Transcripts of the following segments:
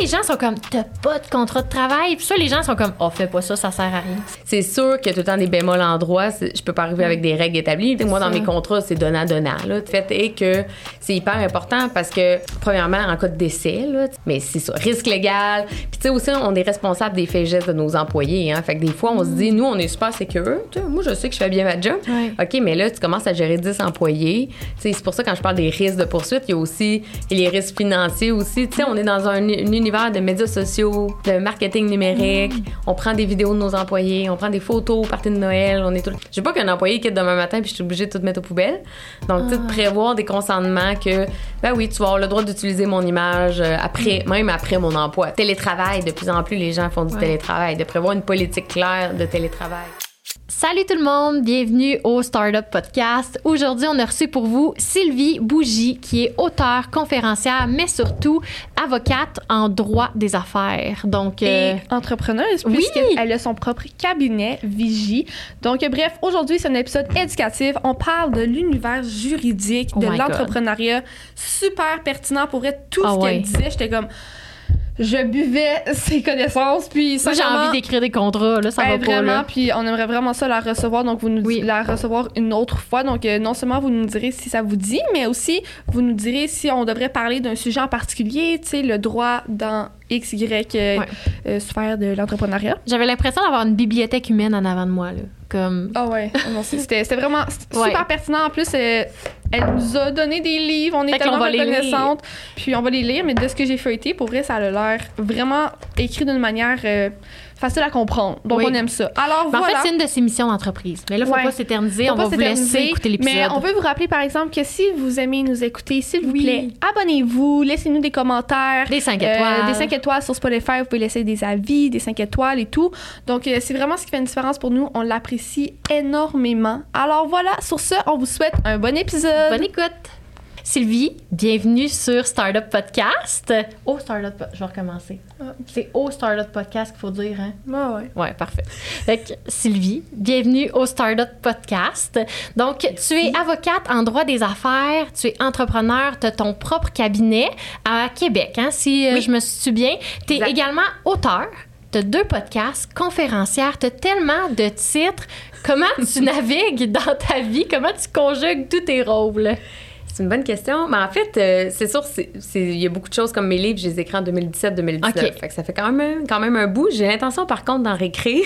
les gens sont comme, t'as pas de contrat de travail. Puis soit les gens sont comme, oh, fais pas ça, ça sert à rien. C'est sûr qu'il y a tout le temps des bémols en droit. Je peux pas arriver avec des règles établies. Moi, dans ça. mes contrats, c'est donnant-donnant. Le fait est que c'est hyper important parce que, premièrement, en cas de décès, là, mais c'est ça, risque légal. Puis, tu sais, aussi, on est responsable des faits gestes de nos employés. Hein. Fait que des fois, on se dit, nous, on est super sais, Moi, je sais que je fais bien ma job. OK, mais là, tu commences à gérer 10 employés. C'est pour ça, quand je parle des risques de poursuite, il y a aussi les risques financiers aussi. Tu sais, on est dans un, un univers de médias sociaux, de marketing numérique. On prend des vidéos de nos employés, on prend des photos au party de Noël. On est tout... Je veux pas qu'un employé quitte demain matin puis je suis obligée de tout mettre aux poubelles. Donc, tu sais, de prévoir des consentements que, ben oui, tu vas avoir le droit d'utiliser mon image euh, après, même après mon emploi. Télétravail, de plus en plus, les gens font du Ouais. télétravail. De prévoir une politique claire de télétravail. Salut tout le monde, bienvenue au Startup Podcast. Aujourd'hui, on a reçu pour vous Sylvie Bougie, qui est auteure, conférencière, mais surtout avocate en droit des affaires. Donc, euh, et entrepreneuse oui! puisqu'elle a son propre cabinet Vigie. Donc bref, aujourd'hui c'est un épisode éducatif. On parle de l'univers juridique, Oh de l'entrepreneuriat, super pertinent pour être tout Ah ce qu'elle disait. J'étais comme je buvais ses connaissances puis moi, j'ai envie d'écrire des contrats, là, ça va pas, vraiment, là. puis on aimerait vraiment ça la recevoir, donc vous nous Oui. la recevoir une autre fois. Donc euh, non seulement vous nous direz si ça vous dit, mais aussi vous nous direz si on devrait parler d'un sujet en particulier, tu sais, le droit dans X, Y euh, Ouais. euh, sphère de l'entrepreneuriat. J'avais l'impression d'avoir une bibliothèque humaine en avant de moi, là. Comme... Ah ouais, c'était c'était vraiment Ouais. super pertinent. En plus, euh, elle nous a donné des livres, on est Fait tellement va les reconnaissante. Puis on va les lire, mais de ce que j'ai feuilleté, pour vrai, ça a l'air vraiment écrit d'une manière euh, facile à comprendre. Donc Oui. on aime ça. Alors Mais En voilà. fait, c'est une de ses missions d'entreprise. Mais là, faut Ouais. pas s'éterniser. Faut On va vous laisser écouter l'épisode. Mais on veut vous rappeler, par exemple, que si vous aimez nous écouter, s'il vous Oui. plaît, abonnez-vous, laissez-nous des commentaires. Des 5 Euh, étoiles. des 5 étoiles sur Spotify, vous pouvez laisser des avis, des 5 étoiles et tout. Donc, euh, c'est vraiment ce qui fait une différence pour nous. On l'apprécie énormément. Alors voilà, sur ce, on vous souhaite un bon épisode. Bonne écoute. Sylvie, bienvenue sur Startup Podcast. Au Startup Po- Je vais recommencer. Ah. C'est au Startup Podcast qu'il faut dire, hein? Ouais, ouais. Ouais, parfait. Fait que, Sylvie, bienvenue au Startup Podcast. Donc, tu es avocate en droit des affaires, tu es entrepreneur, tu as ton propre cabinet à Québec, hein, si euh, Oui. je me suis bien. Tu es également auteur. Tu as deux podcasts, conférencière, tu as tellement de titres. Comment tu navigues dans ta vie? Comment tu conjugues tous tes rôles? C'est une bonne question. Mais en fait, euh, c'est sûr, il y a beaucoup de choses comme mes livres, je les écris en 2017-2019. Ok. Fait que ça fait quand même, quand même un bout. J'ai l'intention, par contre, d'en réécrire.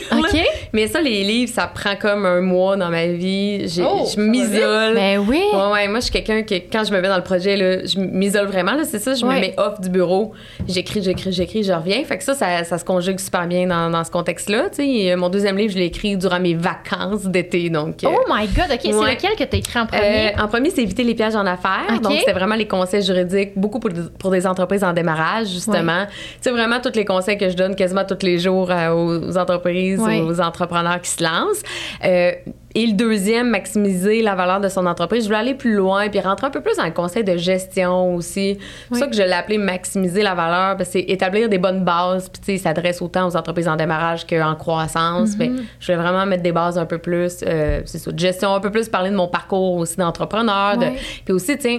Mais ça, les livres, ça prend comme un mois dans ma vie. Oh, je m'isole. Ben oui. Ouais, ouais, moi, je suis quelqu'un que, quand je me mets dans le projet, là, je m'isole vraiment, c'est ça, je Ouais. me mets off du bureau, j'écris, j'écris, j'écris, je reviens. Fait que ça, ça, ça se conjugue super bien dans, dans ce contexte-là, euh, Mon deuxième livre, je l'ai écrit durant mes vacances d'été, donc... euh, Oh my God, OK. C'est lequel que tu as écrit en premier? euh, en premier, c'est éviter les pièges en affaires. Donc, c'était vraiment les conseils juridiques, beaucoup pour, pour des entreprises en démarrage, justement. Tu sais, vraiment, tous les conseils que je donne quasiment tous les jours euh, aux entreprises, Ouais. aux entrepreneurs qui se lancent. Euh, et le deuxième, maximiser la valeur de son entreprise. Je voulais aller plus loin puis rentrer un peu plus dans le conseil de gestion aussi. C'est pour Oui. ça que je l'ai appelé maximiser la valeur. parce que c'est établir des bonnes bases. Puis, tu sais, il s'adresse autant aux entreprises en démarrage qu'en croissance. Que je voulais vraiment mettre des bases un peu plus, euh, c'est ça, de gestion, un peu plus parler de mon parcours aussi d'entrepreneur. de- Ouais. Puis aussi, tiens,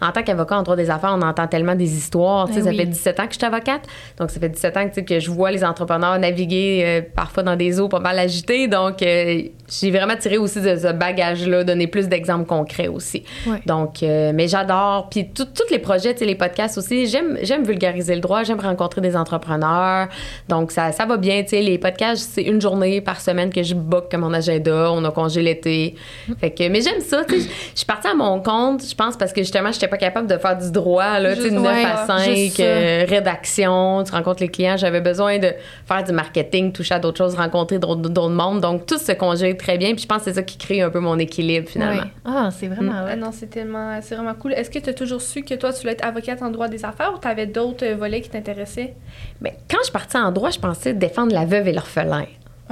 en tant qu'avocat en droit des affaires, on entend tellement des histoires. Ben ça fait 17 ans que je suis avocate. Donc, ça fait 17 ans que, je vois les entrepreneurs naviguer euh, parfois dans des eaux pas mal agitées. Donc, euh, j'ai vraiment tiré aussi de ce bagage-là, donner plus d'exemples concrets aussi. Donc, euh, mais j'adore. Puis, tous les projets, les podcasts aussi, j'aime, vulgariser le droit, j'aime rencontrer des entrepreneurs. Donc, ça, ça va bien. Les podcasts, c'est une journée par semaine que je book comme mon agenda. On a congé l'été. Fait que, mais j'aime ça. Je suis partie à mon compte, je pense, parce que justement, j'étais pas capable de faire du droit, là, tu sais, de Juste- 9 ouais, à 5, juste ça. euh, rédaction, tu rencontres les clients. J'avais besoin de faire du marketing, toucher à d'autres choses, rencontrer d'autres, d'autres mondes. Donc, tout se conjugue très bien. Puis, je pense que c'est ça qui crée un peu mon équilibre, finalement. Ouais. Ah, c'est vraiment. Ah hot. non, c'est tellement, c'est vraiment cool. Est-ce que tu as toujours su que toi, tu voulais être avocate en droit des affaires ou tu avais d'autres euh, volets qui t'intéressaient? Mais quand je partais en droit, je pensais défendre la veuve et l'orphelin.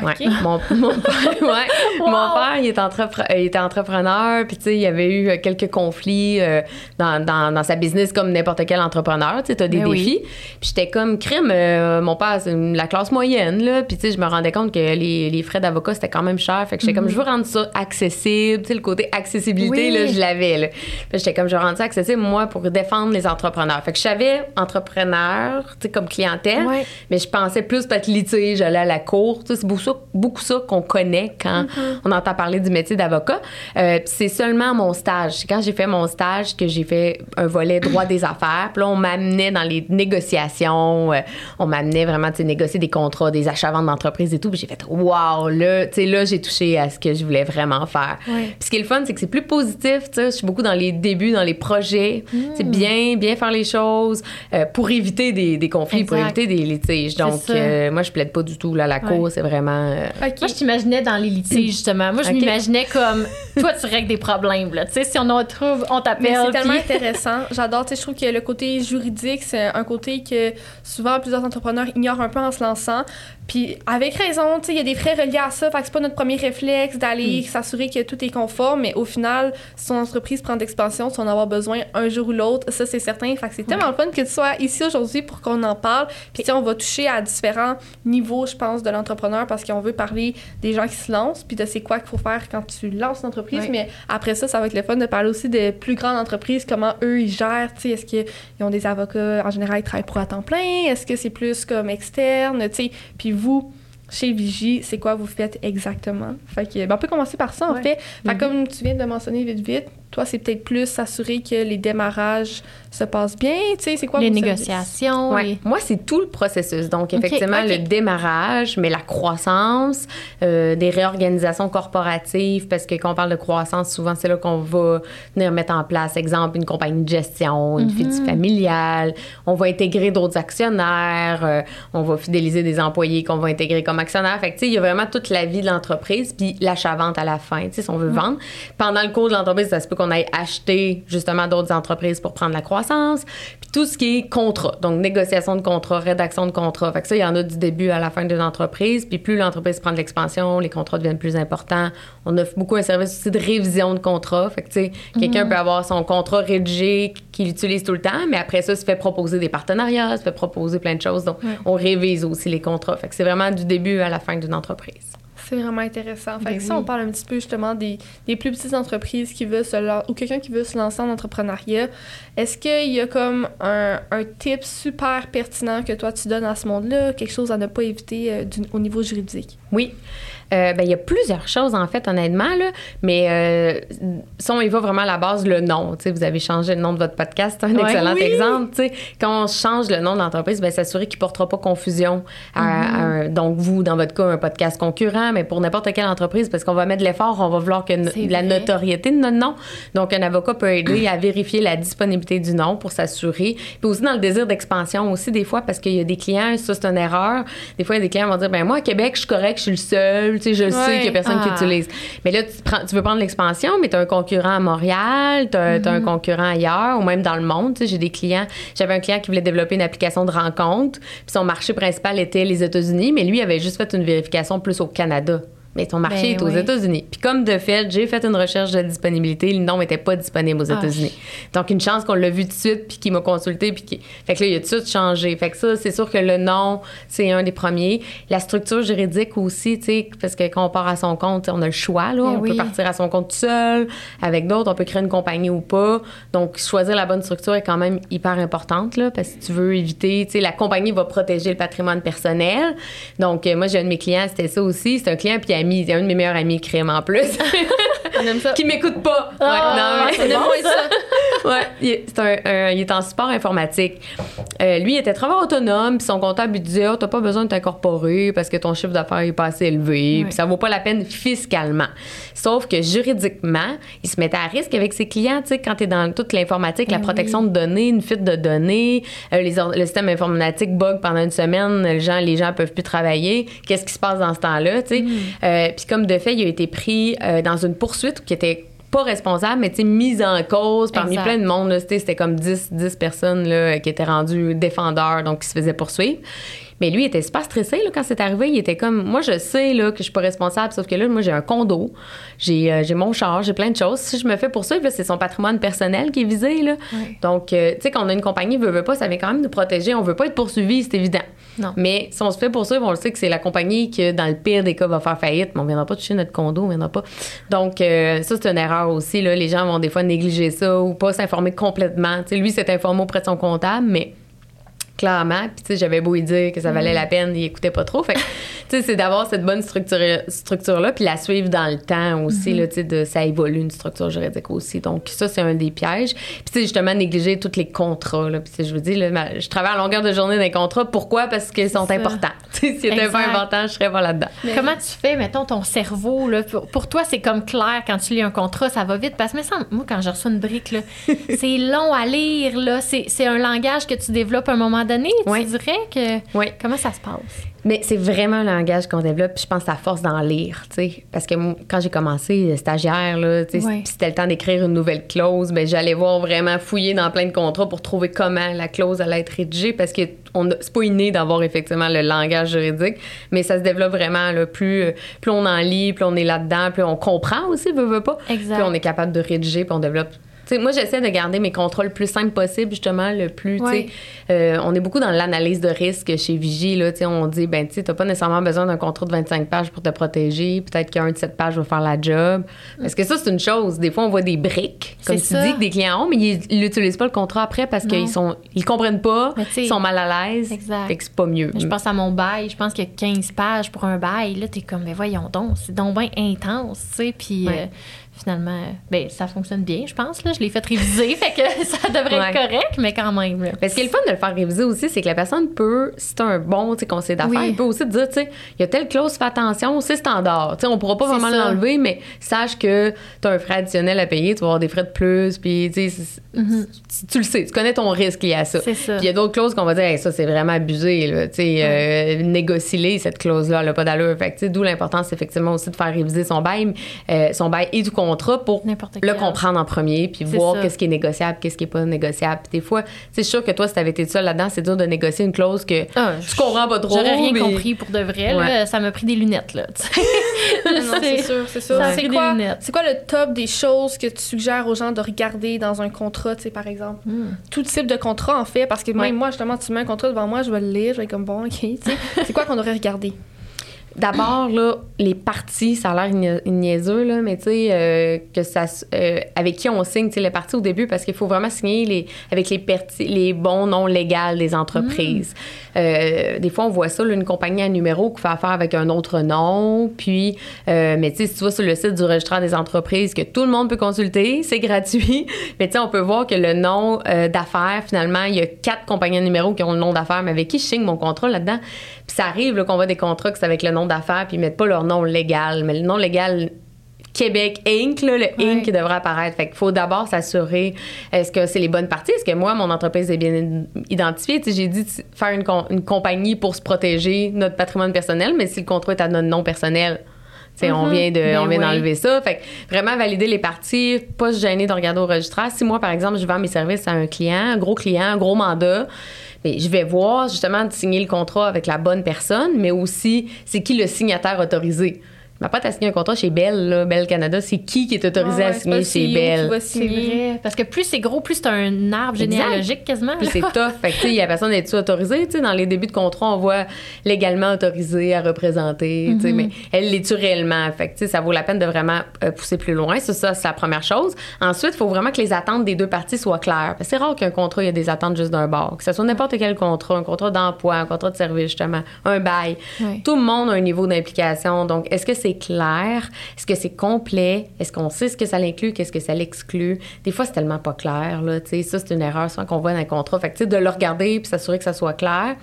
Ouais. Mon, mon père, ouais. Wow. mon père, il est, entrepre- euh, il était entrepreneur, puis tu sais, il y avait eu euh, quelques conflits euh, dans, dans, dans sa business comme n'importe quel entrepreneur, tu sais, t'as des Ben oui. défis. Puis j'étais comme crime, euh, mon père, c'est la classe moyenne, là, puis tu sais, je me rendais compte que les, les frais d'avocat, c'était quand même cher, fait que j'étais comme, je veux rendre ça accessible, tu sais, le côté accessibilité, Mhm. Oui. là, je l'avais, là. Puis j'étais comme, je veux rendre ça accessible, moi, pour défendre les entrepreneurs. Fait que je savais entrepreneur, tu sais, comme clientèle, Ouais. mais je pensais plus peut-être litige, j'allais à la cour. Tu sais, ça, beaucoup ça qu'on connaît quand on entend parler du métier d'avocat. Euh, c'est seulement mon stage. C'est quand j'ai fait mon stage que j'ai fait un volet droit des affaires. Puis là, on m'amenait dans les négociations. euh, on m'amenait vraiment, tu sais, négocier des contrats, des achats-ventes d'entreprise et tout. Puis j'ai fait, wow, là, tu sais, là, j'ai touché à ce que je voulais vraiment faire. Ouais. Puis ce qui est le fun, c'est que c'est plus positif. Tu sais, je suis beaucoup dans les débuts, dans les projets. C'est bien, bien faire les choses euh, pour éviter des, des conflits, pour éviter des litiges. Donc, euh, moi, je plaide pas du tout. Là, la cour, Ouais. c'est vraiment. Euh. Moi, je t'imaginais dans les litiges, justement. Moi, je Ok. m'imaginais comme toi, tu règles des problèmes. Là. Tu sais, si on en trouve, on t'appelle. c'est tellement puis- intéressant. J'adore. Tu sais, je trouve que le côté juridique, c'est un côté que souvent plusieurs entrepreneurs ignorent un peu en se lançant. Puis avec raison, tu sais, il y a des frais reliés à ça. Fait que c'est pas notre premier réflexe d'aller s'assurer que tout est conforme. Mais au final, si ton entreprise prend d'expansion, tu vas en avoir besoin un jour ou l'autre. Ça, c'est certain. Fait que c'est tellement le fun que tu sois ici aujourd'hui pour qu'on en parle. Puis on va toucher à différents niveaux, je pense, de l'entrepreneur parce qu'on veut parler des gens qui se lancent puis de c'est quoi qu'il faut faire quand tu lances une entreprise. Mais après ça, ça va être le fun de parler aussi de plus grandes entreprises, comment eux, ils gèrent. Est-ce qu'ils ont des avocats, en général, ils travaillent pour à temps plein? Est-ce que c'est plus comme externe? Tu sais, puis vous, chez Vigie, c'est quoi vous faites exactement? Fait que, ben, on peut commencer par ça, en Ouais. fait. Fait que comme tu viens de mentionner vite, vite, toi, c'est peut-être plus s'assurer que les démarrages se passent bien. Tu sais, c'est quoi les négociations. Ouais. Moi, c'est tout le processus. Donc, effectivement, le démarrage, mais la croissance, euh, des réorganisations corporatives, parce que quand on parle de croissance, souvent, c'est là qu'on va venir mettre en place, exemple, une compagnie de gestion, une fiducie familiale. On va intégrer d'autres actionnaires. euh, on va fidéliser des employés qu'on va intégrer comme actionnaires. Fait que, tu sais, il y a vraiment toute la vie de l'entreprise, puis l'achat-vente à la fin, tu sais, si on veut vendre. Pendant le cours de l'entreprise, ça se peut qu'on aille acheter, justement, d'autres entreprises pour prendre la croissance. Puis tout ce qui est contrat, donc négociation de contrat, rédaction de contrat. Fait que ça, il y en a du début à la fin d'une entreprise. Puis plus l'entreprise prend de l'expansion, les contrats deviennent plus importants. On offre beaucoup un service aussi de révision de contrat. Fait que, tu sais, quelqu'un peut avoir son contrat rédigé qu'il utilise tout le temps, mais après ça, se fait proposer des partenariats, se fait proposer plein de choses. Donc, on révise aussi les contrats. Fait que c'est vraiment du début à la fin d'une entreprise. C'est vraiment intéressant. Fait Ben que si oui. on parle un petit peu justement des, des plus petites entreprises qui veulent se ou quelqu'un qui veut se lancer en entrepreneuriat, est-ce qu'il y a comme un, un tip super pertinent que toi tu donnes à ce monde-là, quelque chose à ne pas éviter euh, du- au niveau juridique? Oui. Euh, ben, il y a plusieurs choses, en fait, honnêtement, là. Mais euh, si on y va vraiment à la base, le nom. Tu sais, vous avez changé le nom de votre podcast, c'est un Ouais. excellent Oui. exemple. Tu sais, quand on change le nom de l'entreprise, ben, s'assurer qu'il ne portera pas confusion. à- à un- donc, vous, dans votre cas, un podcast concurrent, mais pour n'importe quelle entreprise, parce qu'on va mettre de l'effort, on va vouloir que no- la notoriété de notre nom. Donc, un avocat peut aider à vérifier la disponibilité du nom pour s'assurer. Puis aussi dans le désir d'expansion aussi, des fois, parce qu'il y a des clients, ça, c'est une erreur. Des fois, il y a des clients qui vont dire, ben moi, à Québec, je suis correct, je suis le seul, sais, je le sais qu'il y a personne qui Ah. utilise. Mais là, tu, prends- tu veux prendre l'expansion, mais tu as un concurrent à Montréal, tu as, un concurrent ailleurs, ou même dans le monde. J'ai des clients, j'avais un client qui voulait développer une application de rencontre, puis son marché principal était les États-Unis, mais lui avait juste fait une vérification plus au Canada. Mais ton marché Ben est aux oui. États-Unis. Puis comme de fait, j'ai fait une recherche de disponibilité, le nom n'était pas disponible aux Ah. États-Unis. Donc une chance qu'on l'a vu tout de suite, puis qu'il m'a consulté, puis qu'il... Fait que là, il a tout de suite changé. Fait que ça, c'est sûr que le nom, c'est un des premiers. La structure juridique aussi, tu sais, parce que quand on part à son compte, on a le choix, là. Ben on oui. peut partir à son compte seul, avec d'autres, on peut créer une compagnie ou pas. Donc choisir la bonne structure est quand même hyper importante, là, parce que tu veux éviter, tu sais, la compagnie va protéger le patrimoine personnel. Donc euh, moi, j'ai un de mes clients, c'était ça aussi. C'est un client puis ami, c'est un de mes meilleurs amis crème en plus. On aime ça. qui m'écoute pas. Ouais, Ah, non, mais bon, ça. ouais, il est, un, un- il est en support informatique. Euh, lui, il était travailleur autonome, puis son comptable lui disait oh, T'as pas besoin de t'incorporer parce que ton chiffre d'affaires est pas assez élevé, puis ça vaut pas la peine fiscalement. Sauf que juridiquement, il se mettait à risque avec ses clients, tu sais, quand tu es dans toute l'informatique, la Ben protection de données, une fuite de données, euh, les le système informatique bug pendant une semaine, les gens, les gens peuvent plus travailler. Qu'est-ce qui se passe dans ce temps-là, tu sais? Mm. Euh, puis comme de fait, il a été pris euh, dans une poursuite qui était pas responsable, mais mise en cause parmi Exact. plein de monde. C'était comme 10, 10 personnes là, qui étaient rendues défendeurs, donc qui se faisaient poursuivre. Mais lui, il était super stressé là, quand c'est arrivé. Il était comme, moi, je sais là, que je suis pas responsable, sauf que là, moi, j'ai un condo, j'ai euh, mon char, j'ai plein de choses. Si je me fais poursuivre, c'est son patrimoine personnel qui est visé. Là. Donc, euh, tu sais, quand on a une compagnie, veut, veut pas, ça vient quand même nous protéger. On veut pas être poursuivi, c'est évident. Non. Mais si on se fait poursuivre, on le sait que c'est la compagnie qui, dans le pire des cas, va faire faillite, mais on viendra pas toucher notre condo, on viendra pas. Donc, euh, ça, c'est une erreur aussi. Là. Les gens vont des fois négliger ça ou pas s'informer complètement. Lui, s'est informé auprès de son comptable, mais clairement. Puis, tu sais, j'avais beau lui dire que ça valait Mm. la peine, il écoutait pas trop. Fait tu sais, c'est d'avoir cette bonne structure, structure-là, puis la suivre dans le temps aussi, Mm-hmm. là, tu sais, de, ça évolue une structure juridique aussi. Donc, ça, c'est un des pièges. Puis, tu sais, justement, négliger tous les contrats, là. Puis, tu sais, je vous dis, là, je travaille à longueur de journée dans les contrats. Pourquoi? Parce qu'ils sont ça. importants. Tu sais, s'ils étaient pas importants, je serais pas là-dedans. Comment tu fais, mettons, ton cerveau, là, pour, pour toi, c'est comme clair quand tu lis un contrat, ça va vite. Parce que, moi, quand je reçois une brique, là, c'est long à lire, là. C'est c'est un langage que tu développes à un moment donné. Oui. Tu dirais que. Oui. Comment ça se passe? Mais c'est vraiment un langage qu'on développe, puis je pense à force d'en lire, tu sais. Parce que moi, quand j'ai commencé euh, stagiaire, là, tu sais, c'était le temps d'écrire une nouvelle clause, ben j'allais voir vraiment fouiller dans plein de contrats pour trouver comment la clause allait être rédigée, parce que c'est pas inné d'avoir effectivement le langage juridique, mais ça se développe vraiment, là, plus, euh, plus on en lit, plus on est là-dedans, plus on comprend aussi, veut, veut pas, Exact. puis on est capable de rédiger, puis on développe... Tu moi, j'essaie de garder mes contrôles le plus simple possible, justement, le plus, tu Ouais. euh, on est beaucoup dans l'analyse de risque chez Vigie. Là, Tu on dit, ben, tu n'as pas nécessairement besoin d'un contrat de 25 pages pour te protéger. Peut-être qu'un de 7 pages va faire la job. Parce que ça, c'est une chose. Des fois, on voit des briques, comme tu ça. dis, que des clients ont, mais ils n'utilisent pas le contrat après parce qu'ils sont ils comprennent pas, tu ils sont mal à l'aise. Exact. Fait que c'est pas mieux. Je pense à mon bail. Je pense qu'il y a 15 pages pour un bail. Là, t'es comme, mais voyons donc, c'est donc bien intense, tu. Puis Ouais. euh, finalement, ben, ça fonctionne bien, je pense. Là. Je l'ai fait réviser, fait que ça devrait Ouais. être correct, mais quand même. là. Mais ce qui est le fun de le faire réviser aussi, c'est que la personne peut, si tu un bon conseil d'affaires, Oui. il peut aussi te dire, tu sais, il y a telle clause, fais attention, c'est standard. Tu sais, on pourra pas vraiment l'enlever, mais sache que tu as un frais additionnel à payer, tu vas avoir des frais de plus, puis tu tu le sais, tu connais ton risque lié à ça. Mm-hmm. Puis il y a d'autres clauses qu'on va dire, Hey, ça, c'est vraiment abusé, là. Tu sais, euh, cette clause-là, elle n'a pas d'allure. Fait que, d'où l'importance, effectivement, aussi de faire réviser son bail, euh, son bail et du contrat pour N'importe le comprendre en premier, puis voir qu'est-ce qui est négociable, qu'est-ce qui est pas négociable. Puis des fois, c'est sûr que toi, si t'avais été seul là-dedans, c'est dur de négocier une clause que Ah, tu comprends pas trop. J'aurais rien mais- compris pour de vrai. là. Ouais. Ça m'a pris des lunettes, là. c'est sûr, c'est sûr. C'est pris des quoi, lunettes. c'est quoi le top des choses que tu suggères aux gens de regarder dans un contrat, tu sais, par exemple? Hmm. Tout type de contrat, en fait, parce que même Ouais. moi, justement, tu mets un contrat devant moi, je vais le lire, je vais être comme bon, OK, tu sais. C'est quoi qu'on devrait regarder? D'abord, là, les parties, ça a l'air nia- niaiseux, là, mais tu sais, euh, que ça, euh, avec qui on signe, tu sais, les parties au début, parce qu'il faut vraiment signer les, avec les, bons noms légaux des entreprises. Euh, des fois, on voit ça, là, une compagnie à numéro qui fait affaire avec un autre nom, puis, mais tu sais, si tu vas sur le site du registraire des entreprises que tout le monde peut consulter, c'est gratuit, mais tu sais, on peut voir que le nom d'affaires, finalement, il y a quatre compagnies à numéro qui ont le nom d'affaires, mais avec qui je signe mon contrat là-dedans? Puis ça arrive qu'on voit des contrats que c'est avec le nom d'affaires, puis ils mettent pas leur nom légal, mais le nom légal Québec Inc., là, le. Inc. qui devrait apparaître. Fait qu'il faut d'abord s'assurer est-ce que c'est les bonnes parties, est-ce que moi, mon entreprise est bien identifiée? J'ai dit faire une, com- une compagnie pour se protéger notre patrimoine personnel, mais si le contrat est à notre nom personnel, on Mhm. de, Ben on vient oui. d'enlever ça. Fait que vraiment valider les parties, pas se gêner de regarder au registraire. Si moi, par exemple, je vends mes services à un client, un gros client, un gros mandat, mais je vais voir justement de signer le contrat avec la bonne personne, mais aussi c'est qui le signataire autorisé? Ma pote a signé un contrat chez Bell, là, Bell Canada. C'est qui qui est autorisé Ouais, à signer chez qui Bell? C'est vrai. Parce que plus c'est gros, plus c'est un arbre Exact. généalogique quasiment. Là. c'est tough. Fait que, tu sais, il y a personne d'être autorisé. Tu sais, dans les débuts de contrat, on voit légalement autorisé à représenter. Tu sais, Mhm. mais elle l'est-tu réellement? Fait que, tu sais, ça vaut la peine de vraiment euh, pousser plus loin. C'est ça, c'est la première chose. Ensuite, il faut vraiment que les attentes des deux parties soient claires. Parce que c'est rare qu'un contrat, il y a des attentes juste d'un bord. Que ce soit n'importe quel contrat, un contrat d'emploi, un contrat de service, justement, un bail. Ouais. Tout le monde a un niveau d'implication. Donc, est-ce que c'est clair? Est-ce que c'est complet? Est-ce qu'on sait ce que ça l'inclut? Qu'est-ce que ça l'exclut? Des fois, c'est tellement pas clair, là. Tu sais, ça, c'est une erreur souvent qu'on voit dans un contrat. Fait que, tu sais, de le regarder puis s'assurer que ça soit clair.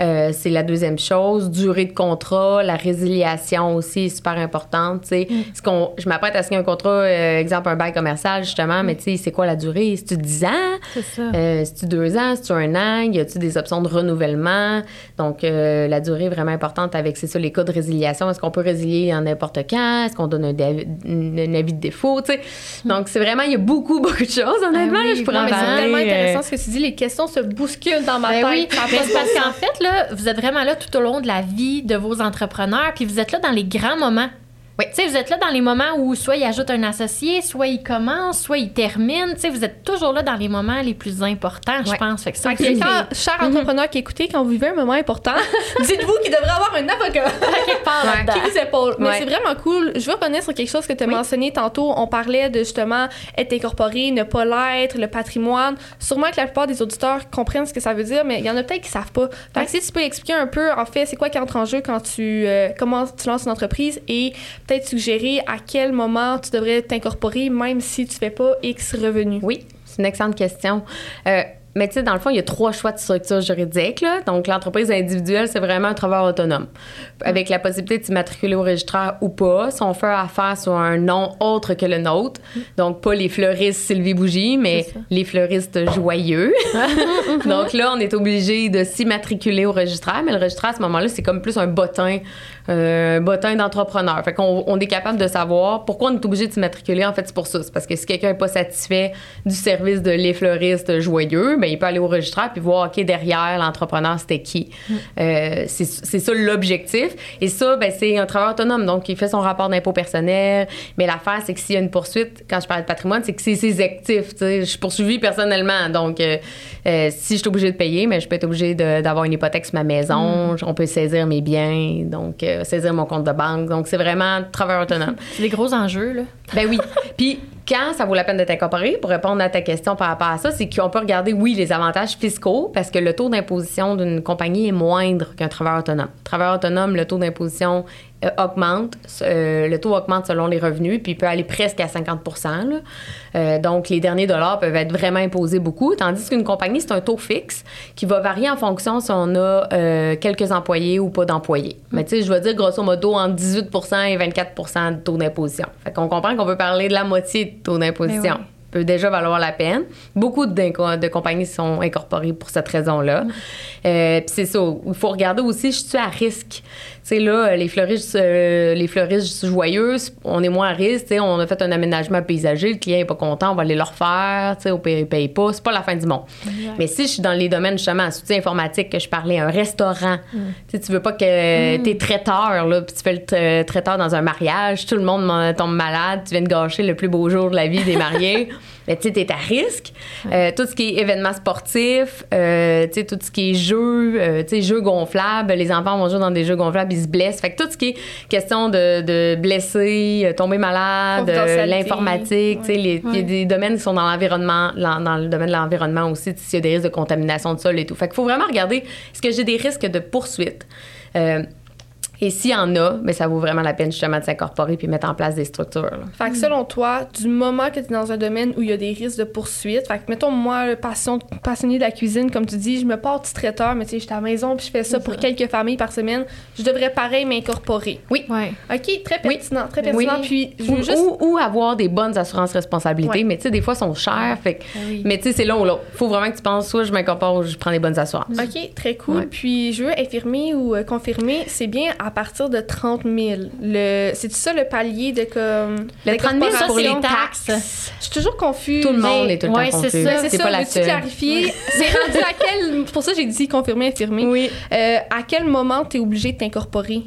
Euh, c'est la deuxième chose. Durée de contrat, la résiliation aussi est super importante. Tu sais, ce qu'on, je m'apprête à signer un contrat, euh, exemple, un bail commercial, justement, mais tu sais, c'est quoi la durée? C'est-tu 10 ans? C'est ça. Euh, c'est-tu deux ans? C'est-tu un an? Y a-tu des options de renouvellement? Donc, euh, la durée est vraiment importante avec, c'est ça, les cas de résiliation. Est-ce qu'on peut résilier en n'importe quand? Est-ce qu'on donne un, avis de défaut? tu sais? Donc, c'est vraiment, il y a beaucoup, beaucoup de choses, honnêtement. Ah oui, là, je pourrais C'est tellement intéressant ce que tu dis. Les questions se bousculent dans ma Ben tête. oui, c'est parce bon qu'en fait, là, vous êtes vraiment là tout au long de la vie de vos entrepreneurs, puis vous êtes là dans les grands moments. Oui. Tu sais, vous êtes là dans les moments où soit ils ajoutent un associé, soit ils commencent, soit ils terminent. Tu sais, vous êtes toujours là dans les moments les plus importants, je Ouais. pense. Fait que ça aussi, quand, cher Mhm. entrepreneur qui écoutez, quand vous vivez un moment important, dites-vous qu'il devrait avoir un avocat Ouais. qui vous épaule. Mais Ouais. c'est vraiment cool. Je veux revenir sur quelque chose que tu as Oui. mentionné tantôt. On parlait de justement être incorporé, ne pas l'être, le patrimoine. Sûrement que la plupart des auditeurs comprennent ce que ça veut dire, mais il y en a peut-être qui savent pas. Fait que si tu peux expliquer un peu, en fait, c'est quoi qui entre en jeu quand tu, euh, comment tu lances une entreprise et peut-être suggérer à quel moment tu devrais t'incorporer, même si tu fais pas X revenus. Oui, c'est une excellente question. Euh, mais tu sais, dans le fond, il y a trois choix de structure juridique. Là. Donc, l'entreprise individuelle, c'est vraiment un travailleur autonome. Avec la possibilité de s'immatriculer au registraire ou pas, si on fait affaire sur un nom autre que le nôtre. Donc, pas les fleuristes Sylvie Bougie, mais les fleuristes joyeux. Donc là, on est obligé de s'immatriculer au registraire, mais le registraire, à ce moment-là, c'est comme plus un bottin, euh, bottin d'entrepreneur. Fait qu'on on est capable de savoir pourquoi on est obligé de s'immatriculer. En fait, c'est pour ça. C'est parce que si quelqu'un n'est pas satisfait du service de les fleuristes joyeux, ben, il peut aller au registraire puis voir, OK, derrière l'entrepreneur, c'était qui? Euh, c'est c'est ça l'objectif. Et ça, ben, c'est un travailleur autonome. Donc, il fait son rapport d'impôt personnel. Mais l'affaire, c'est que s'il y a une poursuite, quand je parle de patrimoine, c'est que c'est ses actifs. Je suis poursuivie personnellement. Donc, euh, euh, si je suis obligée de payer, mais je peux être obligée de- d'avoir une hypothèque sur ma maison. On peut saisir mes biens, donc euh, saisir mon compte de banque. Donc, c'est vraiment travailleur autonome. C'est des gros enjeux, là. Ben oui. Puis quand ça vaut la peine d'être incorporé, pour répondre à ta question par rapport à ça, c'est qu'on peut regarder, oui, les avantages fiscaux, parce que le taux d'imposition d'une compagnie est moindre qu'un travailleur autonome. Travailleur autonome, le taux d'imposition augmente, euh, le taux augmente selon les revenus, puis il peut aller presque à 50 là. Euh, Donc, les derniers dollars peuvent être vraiment imposés beaucoup, tandis qu'une compagnie, c'est un taux fixe qui va varier en fonction si on a euh, quelques employés ou pas d'employés. Mais tu sais, je veux dire, grosso modo, entre 18% et 24 de taux d'imposition. Fait qu'on comprend qu'on peut parler de la moitié de taux d'imposition. Oui. peut déjà valoir la peine. Beaucoup de compagnies sont incorporées pour cette raison-là. Euh, Puis c'est ça. Il faut regarder aussi, je suis à risque. Tu sais, là, les fleuristes, euh, les fleuristes joyeux, on est moins à risque. Tu sais, on a fait un aménagement paysager, le client est pas content, on va aller le refaire. Tu sais, au il paye pas. C'est pas la fin du monde. Mais si je suis dans les domaines, justement, soutien informatique, que je parlais, un restaurant, tu sais, tu veux pas que t'es traiteur, là, puis tu fais le tra- traiteur dans un mariage, tout le monde tombe malade, tu viens de gâcher le plus beau jour de la vie des mariés. Mais tu sais, t'es à risque. Euh, tout ce qui est événements sportifs, euh, tu sais, tout ce qui est jeux, euh, tu sais, jeux gonflables, les enfants vont jouer dans des jeux gonflables, ils se blessent. Fait que tout ce qui est question de, de blesser, euh, tomber malade, euh, l'informatique, tu sais, les- il y a des domaines qui sont dans l'environnement, dans, dans le domaine de l'environnement aussi, s'il y a des risques de contamination de sol et tout. Fait qu'il faut vraiment regarder, est-ce que j'ai des risques de poursuite? Euh, et s'il y en a, mais ça vaut vraiment la peine justement de s'incorporer puis mettre en place des structures. là. Fait que selon toi, du moment que tu es dans un domaine où il y a des risques de poursuite, fait que mettons moi, passion, passionné de la cuisine, comme tu dis, je me porte petit traiteur, mais tu sais, je suis à la maison puis je fais ça pour quelques familles par semaine, je devrais pareil m'incorporer. Ouais. OK, très Oui. pertinent, très Oui. Puis je Ou, juste ou- ou avoir des bonnes assurances responsabilités, Ouais. mais tu sais, des fois, sont chères. Fait que- Ah oui. Mais tu sais, c'est long, là. Faut vraiment que tu penses, soit je m'incorpore ou je prends des bonnes assurances. OK, très cool. Ouais. Puis je veux infirmer ou euh, confirmer, c'est bien à partir de 30 000. Le... C'est ça le palier de comme. Le 30 000, Ça, pour c'est les taxes. Je suis toujours confuse. Tout le monde est tout le Ouais, temps c'est confus. ça. C'est C'est ça, pas la seule. clarifier? C'est rendu à quel. C'est pour ça j'ai dit confirmer, infirmer. Oui. Euh, à quel moment tu es obligé de t'incorporer?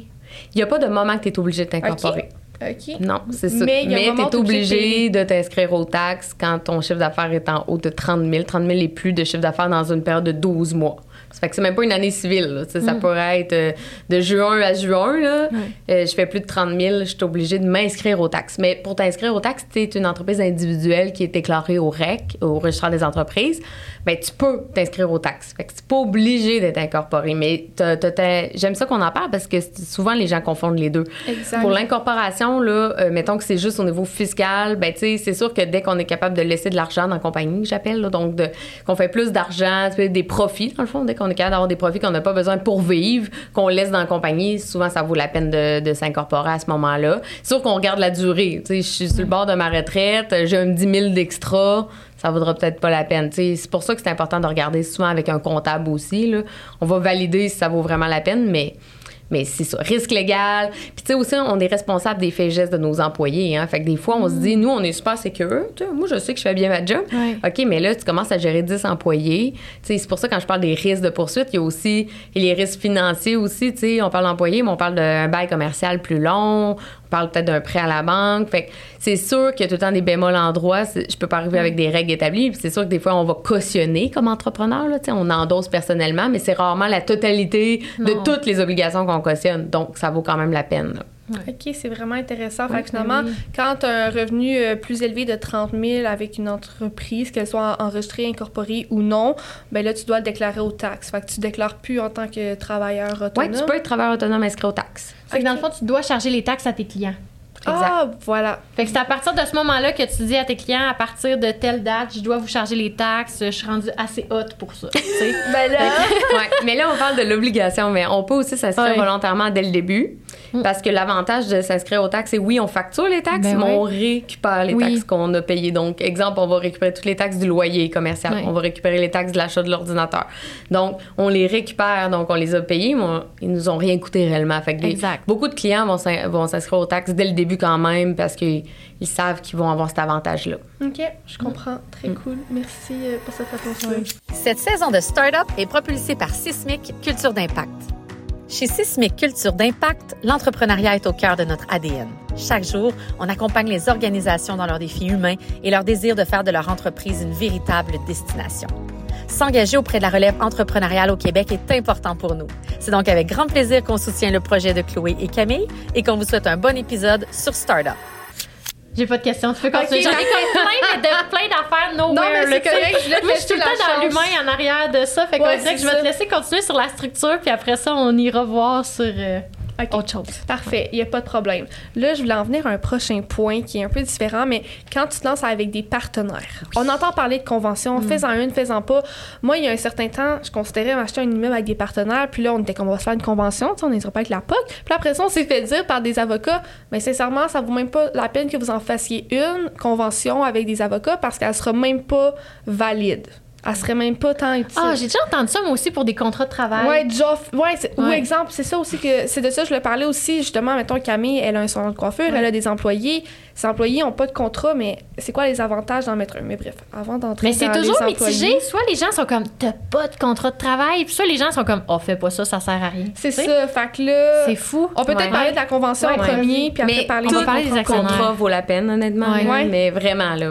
Il n'y a pas de moment que tu es obligé de t'incorporer. OK. Non, c'est ça. Mais Mais tu es obligé de obligé de t'inscrire aux taxes quand ton chiffre d'affaires est en haut de 30 000. 30 000 et plus de chiffre d'affaires dans une période de 12 mois. Ça fait que c'est même pas une année civile. là. Tu Ça pourrait être euh, de juin à juin. Là. Euh, je fais plus de 30 000, je suis obligée de m'inscrire aux taxes. Mais pour t'inscrire aux taxes, tu es une entreprise individuelle qui est déclarée au REC, au registre des entreprises. Ben, tu peux t'inscrire aux taxes. Fait que c'est pas obligé d'être incorporé. Mais j'aime ça qu'on en parle parce que souvent les gens confondent les deux. Exact. Pour l'incorporation, là, euh, mettons que c'est juste au niveau fiscal, ben, tu sais, c'est sûr que dès qu'on est capable de laisser de l'argent dans la compagnie, j'appelle, donc qu'on fait plus d'argent, tu des profits, dans le fond, dès qu'on est capable d'avoir des profits qu'on n'a pas besoin pour vivre, qu'on laisse dans la compagnie, souvent, ça vaut la peine de, s'incorporer à ce moment-là. Sûr qu'on regarde la durée. Je suis sur le bord de ma retraite, j'ai un 10 000 d'extra, ça vaudra peut-être pas la peine. C'est pour ça que c'est important de regarder souvent avec un comptable aussi. Là. On va valider si ça vaut vraiment la peine, mais Mais c'est ça, risque légal. Puis tu sais aussi, on est responsable des faits et gestes de nos employés. Hein. Fait que des fois, on se dit, nous, on est super sais, moi, je sais que je fais bien ma job. OK, mais là, tu commences à gérer 10 employés. Tu sais, c'est pour ça, quand je parle des risques de poursuite, il y a aussi les risques financiers aussi. Tu sais, on parle d'employés, mais on parle d'un bail commercial plus long. On parle peut-être d'un prêt à la banque. Fait c'est sûr qu'il y a tout le temps des bémols en droit. Je peux pas arriver avec des règles établies. C'est sûr que des fois, on va cautionner comme entrepreneur. Là, on endosse personnellement, mais c'est rarement la totalité de Non. toutes les obligations qu'on cautionne. Donc, ça vaut quand même la peine. là. OK, c'est vraiment intéressant. Fait que ben finalement, oui. quand tu as un revenu euh, plus élevé de 30 000 avec une entreprise, qu'elle soit enregistrée, incorporée ou non, ben là, tu dois le déclarer aux taxes. Fait que tu déclares plus en tant que travailleur Oui, autonome. tu peux être travailleur autonome inscrit aux taxes. Fait que dans le fond, tu dois charger les taxes à tes clients. Ah, voilà. Fait que c'est à partir de ce moment-là que tu dis à tes clients, à partir de telle date, je dois vous charger les taxes, je suis rendue assez haute pour ça. Ben là, Ouais, mais là, on parle de l'obligation, mais on peut aussi s'inscrire Ouais. volontairement dès le début. Mm. Parce que l'avantage de s'inscrire aux taxes, c'est oui, on facture les taxes, Ben mais on récupère les Oui. taxes qu'on a payées. Donc, exemple, on va récupérer toutes les taxes du loyer commercial. On va récupérer les taxes de l'achat de l'ordinateur. Donc, on les récupère, donc on les a payées, mais on- ils nous ont rien coûté réellement. Fait que beaucoup de clients vont s'inscrire aux taxes dès le début quand même parce qu'ils ils savent qu'ils vont avoir cet avantage-là. OK, je comprends. Très cool. Merci euh, pour cette réponse-là. Cette saison de Startup est propulsée par Sismic Culture d'Impact. Chez Sismic Culture d'Impact, l'entrepreneuriat est au cœur de notre ADN. Chaque jour, on accompagne les organisations dans leurs défis humains et leur désir de faire de leur entreprise une véritable destination. S'engager auprès de la relève entrepreneuriale au Québec est important pour nous. C'est donc avec grand plaisir qu'on soutient le projet de Chloé et Camille et qu'on vous souhaite un bon épisode sur Startup. J'ai pas de questions, tu peux continuer. Ok, J'en ai comme plein, mais de, plein d'affaires nowhere. Non, mais c'est correct, je je suis tout le temps dans l'humain en arrière de ça. Fait qu'on Ouais, dirait que je vais te laisser continuer sur la structure, puis après ça, on ira voir sur euh, Autre chose. Parfait, il n'y a pas de problème. Là, je voulais en venir à un prochain point qui est un peu différent, mais quand tu te lances avec des partenaires, on entend parler de conventions, fais-en une, fais-en pas. Moi, il y a un certain temps, je considérais m'acheter un immeuble avec des partenaires, puis là, on était comme on va se faire une convention, on n'ira pas avec la POC. Puis après ça, on s'est fait dire par des avocats, mais sincèrement, ça vaut même pas la peine que vous en fassiez une convention avec des avocats parce qu'elle sera même pas valide. Elle serait même pas tant utile. Ah, j'ai déjà entendu ça, moi aussi, pour des contrats de travail. Ouais, genre, ouais, ou exemple, c'est ça aussi que c'est de ça que je le parlais aussi justement. Mettons Camille, elle a un salon de coiffure, Ouais. elle a des employés. Ces employés n'ont pas de contrat, mais c'est quoi les avantages d'en mettre un? Mais bref, avant d'entrer Mais c'est toujours les employés, mitigé. Soit les gens sont comme, t'as pas de contrat de travail, puis soit les gens sont comme, oh, fais pas ça, ça sert à rien. C'est ça. Fait que là, C'est fou. on peut peut-être parler de la convention en premier, puis après Mais parler on va parler des contrats. vaut la peine, honnêtement. Ouais. Mais vraiment, là.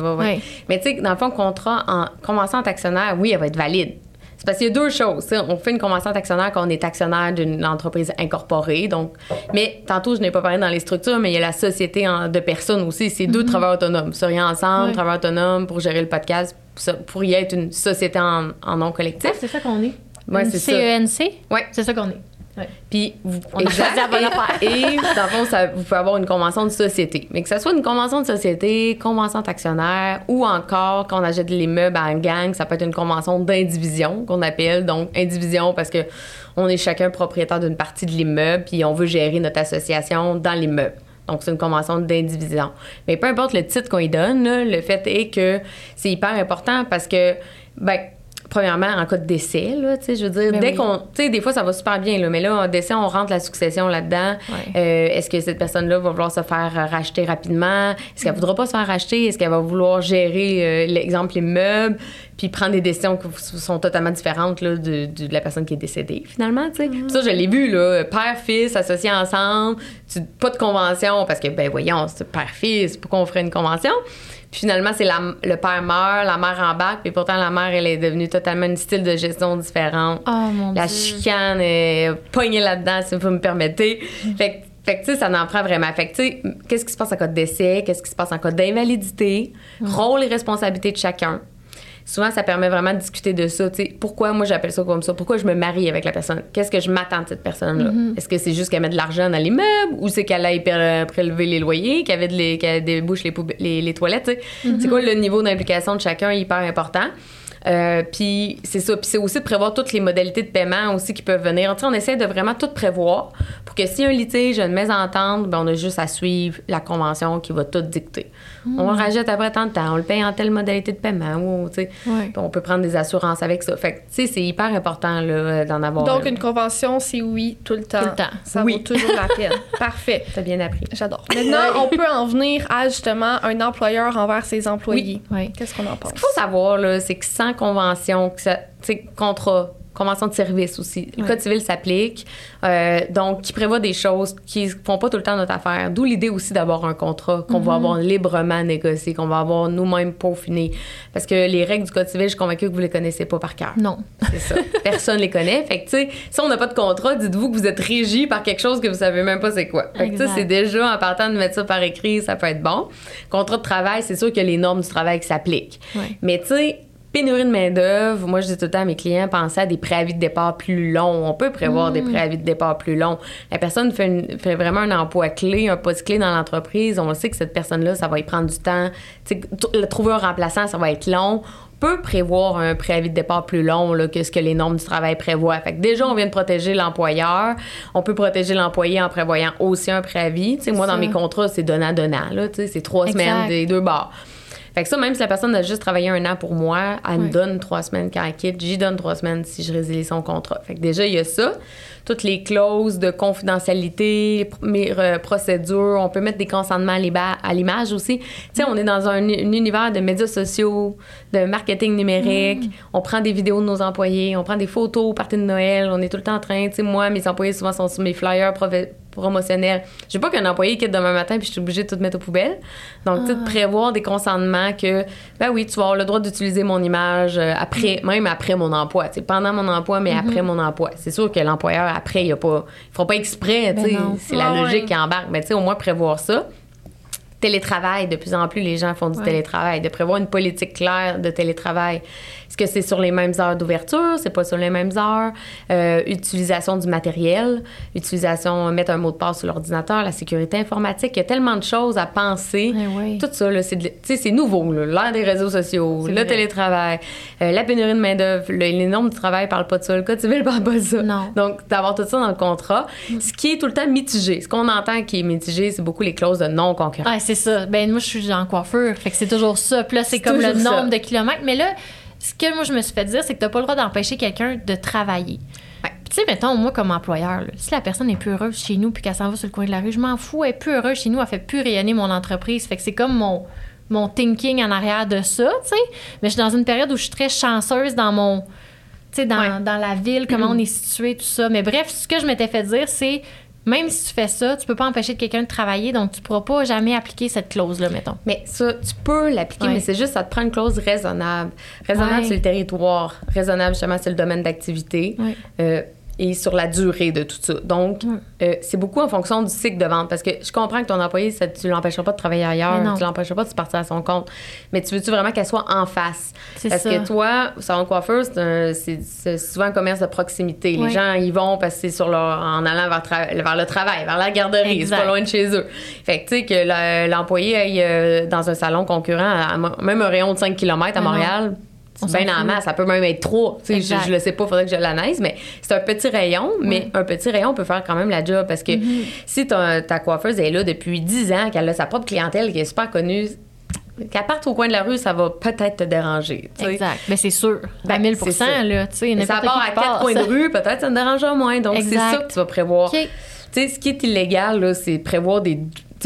Mais tu sais, dans le fond, contrat en convention d'actionnaire, oui, elle va être valide. C'est parce qu'il y a deux choses. On fait une convention d'actionnaire quand on est actionnaire d'une entreprise incorporée. Donc, mais tantôt, je n'ai pas parlé dans les structures, mais il y a la société en- de personnes aussi. C'est deux travailleurs autonomes. Seriez ensemble, travailleurs autonomes pour gérer le podcast. Ça pourrait être une société en, en nom collectif. Ah, c'est ça qu'on est. Ouais, c'est ça. CENC? Ouais. C'est ça qu'on est. Puis, vous, On a choisi la bonne affaire. Et, dans le fond, ça, vous pouvez avoir une convention de société. Mais que ce soit une convention de société, convention d'actionnaire, ou encore, quand on achète les meubles en gang, ça peut être une convention d'indivision qu'on appelle. Donc, indivision parce que on est chacun propriétaire d'une partie de l'immeuble, puis on veut gérer notre association dans l'immeuble. Donc, c'est une convention d'indivision. Mais peu importe le titre qu'on y donne, là, le fait est que c'est hyper important parce que, ben, premièrement, en cas de décès, là, tu sais, je veux dire, Ben dès oui. qu'on. Tu sais, des fois, ça va super bien, là, mais là, en décès, on rentre la succession là-dedans. Ouais. Euh, Est-ce que cette personne-là va vouloir se faire euh, racheter rapidement? Est-ce qu'elle voudra pas se faire racheter? Est-ce qu'elle va vouloir gérer, euh, l'exemple, les meubles, puis prendre des décisions qui sont totalement différentes là, de, de- de la personne qui est décédée, finalement, tu sais? Puis Ça, je l'ai vu, là, père-fils associés ensemble, tu- pas de convention, parce que, ben voyons, c'est père-fils, pourquoi on ferait une convention? Puis finalement, c'est le père meurt, la mère embarque, puis pourtant, la mère, elle est devenue totalement une style de gestion différente. Oh mon La Dieu. chicane est pognée là-dedans, si vous me permettez. Fait que, fait que, tu sais, ça en prend vraiment. Fait que, tu sais, qu'est-ce qui se passe en cas de décès? Qu'est-ce qui se passe en cas d'invalidité? Rôle et responsabilité de chacun. Souvent, ça permet vraiment de discuter de ça. Tu sais, pourquoi moi j'appelle ça comme ça? Pourquoi je me marie avec la personne? Qu'est-ce que je m'attends de cette personne-là? Est-ce que c'est juste qu'elle met de l'argent dans l'immeuble ou c'est qu'elle aille pré- prélever les loyers, qu'elle, les- qu'elle débouche les, les, les toilettes? sais? C'est quoi le niveau d'implication de chacun? Hyper important? Euh, puis c'est ça. Puis c'est aussi de prévoir toutes les modalités de paiement aussi qui peuvent venir. On essaie de vraiment tout prévoir pour que s'il y a un litige, une mésentente, ben on a juste à suivre la convention qui va tout dicter. On le rajoute après tant de temps, on le paye en telle modalité de paiement ou, Ouais. on peut prendre des assurances avec ça. Fait que, tu sais, c'est hyper important là, d'en avoir Donc, une. une convention, c'est oui tout le temps. Tout le temps. Ça Oui. vaut toujours la peine. Parfait. T'as bien appris. J'adore. Maintenant, on peut en venir à justement un employeur envers ses employés. Oui. Qu'est-ce qu'on en pense? Ce qu'il faut savoir, là, c'est que sans convention, que ça, contrat, convention de service aussi, le Ouais. Code civil s'applique, euh, donc qui prévoit des choses qui font pas tout le temps notre affaire. D'où l'idée aussi d'avoir un contrat qu'on va avoir librement négocié, qu'on va avoir nous-mêmes peaufiné. Parce que les règles du Code civil, je suis convaincue que vous les connaissez pas par cœur. Non. C'est ça. Personne les connaît. Fait que, tu sais, si on n'a pas de contrat, dites-vous que vous êtes régi par quelque chose que vous savez même pas c'est quoi. Fait que, tu sais, Exact. c'est déjà, en partant de mettre ça par écrit, ça peut être bon. Contrat de travail, c'est sûr que les normes du travail qui s'appliquent. Ouais. Mais, tu sais, pénurie de main-d'œuvre, moi, je dis tout le temps à mes clients, pensez à des préavis de départ plus longs. On peut prévoir des préavis de départ plus longs. La personne fait, une- fait vraiment un emploi clé, un poste clé dans l'entreprise. On sait que cette personne-là, ça va y prendre du temps. Tu sais, t- le trouver un remplaçant, ça va être long. On peut prévoir un préavis de départ plus long là, que ce que les normes du travail prévoient. Fait que déjà, on vient de protéger l'employeur. On peut protéger l'employé en prévoyant aussi un préavis. Moi, dans mes contrats, c'est donnant-donnant. C'est trois Exact. semaines des deux bords. Fait que ça, même si la personne a juste travaillé un an pour moi, elle me donne trois semaines quand elle quitte, j'y donne trois semaines si je résilie son contrat. Fait que déjà, il y a ça. Toutes les clauses de confidentialité, mes, procédures, on peut mettre des consentements à l'ima- à l'image aussi. Tu sais, on est dans un, un univers de médias sociaux, de marketing numérique. On prend des vidéos de nos employés, on prend des photos au party de Noël, on est tout le temps en train, tu sais, moi, mes employés souvent sont sur mes flyers promotionnels. Je veux pas qu'un employé quitte demain matin puis je suis obligée de tout mettre aux poubelles. Donc, tu sais, de prévoir des consentements que, ben oui, tu vas avoir le droit d'utiliser mon image euh, après, même après mon emploi. Tu sais, pendant mon emploi, mais après mon emploi. C'est sûr que l'employeur, après, il a pas, feront pas exprès, tu Ben. C'est la Ouais, logique ouais. qui embarque. Mais tu sais, au moins prévoir ça. Télétravail, de plus en plus, les gens font du Ouais. télétravail. De prévoir une politique claire de télétravail. Est-ce que c'est sur les mêmes heures d'ouverture? C'est pas sur les mêmes heures? Euh, utilisation du matériel, utilisation, mettre un mot de passe sur l'ordinateur, la sécurité informatique? Il y a tellement de choses à penser. Eh oui. Tout ça, c'est, nouveau. L'ère des réseaux sociaux, le vrai. télétravail, euh, la pénurie de main-d'œuvre, le- les travail parlent pas de ça. Le code civil parle pas de ça. Non. Donc, d'avoir tout ça dans le contrat, ce qui est tout le temps mitigé. Ce qu'on entend qui est mitigé, c'est beaucoup les clauses de non-concurrence. Ah, c'est ça. Ben, moi, je suis en coiffure. Fait que c'est toujours ça. Puis là, c'est comme le ça. nombre de kilomètres. Mais là, ce que moi, je me suis fait dire, c'est que t'as pas le droit d'empêcher quelqu'un de travailler. Ouais. Puis, tu sais, mettons, moi, comme employeur, là, si la personne est plus heureuse chez nous puis qu'elle s'en va sur le coin de la rue, je m'en fous. Elle est plus heureuse chez nous. Elle fait plus rayonner mon entreprise. Fait que c'est comme mon, mon thinking en arrière de ça, tu sais. Mais je suis dans une période où je suis très chanceuse dans mon. Tu sais, dans, Ouais. dans la ville, comment on est situé, tout ça. Mais bref, ce que je m'étais fait dire, c'est même si tu fais ça, tu peux pas empêcher quelqu'un de travailler, donc tu pourras pas jamais appliquer cette clause-là, mettons. Mais ça, tu peux l'appliquer, Ouais. mais c'est juste, ça te prend une clause raisonnable. Raisonnable, Ouais. c'est le territoire. Raisonnable, justement, c'est le domaine d'activité. Ouais. Euh, et sur la durée de tout ça. Donc, Ouais. euh, c'est beaucoup en fonction du cycle de vente. Parce que je comprends que ton employé, ça, tu l'empêcheras pas de travailler ailleurs, tu l'empêcheras pas de partir à son compte. Mais tu veux-tu vraiment qu'elle soit en face? Parce ça. que toi, salon de coiffeur, c'est souvent un commerce de proximité. Les gens y vont parce que c'est sur leur, en allant vers, le travail, vers la garderie. C'est pas loin de chez eux. Fait que, tu sais, que l'employé aille euh, dans un salon concurrent, à, même un rayon de 5 km à. Montréal, bien s'en en masse. Ça peut même être 3. Tu sais, je, je le sais pas, faudrait que je l'analyse, mais c'est un petit rayon, mais un petit rayon peut faire quand même la job parce que Mm-hmm. si ta, ta coiffeuse est là depuis 10 ans, qu'elle a sa propre clientèle qui est super connue, qu'elle parte au coin de la rue, ça va peut-être te déranger. Exact. Mais c'est sûr. Ben, à 1000 c'est ça. là, tu sais, Mais ça part à quatre coins de rue, peut-être ça te dérangera moins. Donc, c'est ça que tu vas prévoir. Tu sais, ce qui est illégal, là, c'est prévoir des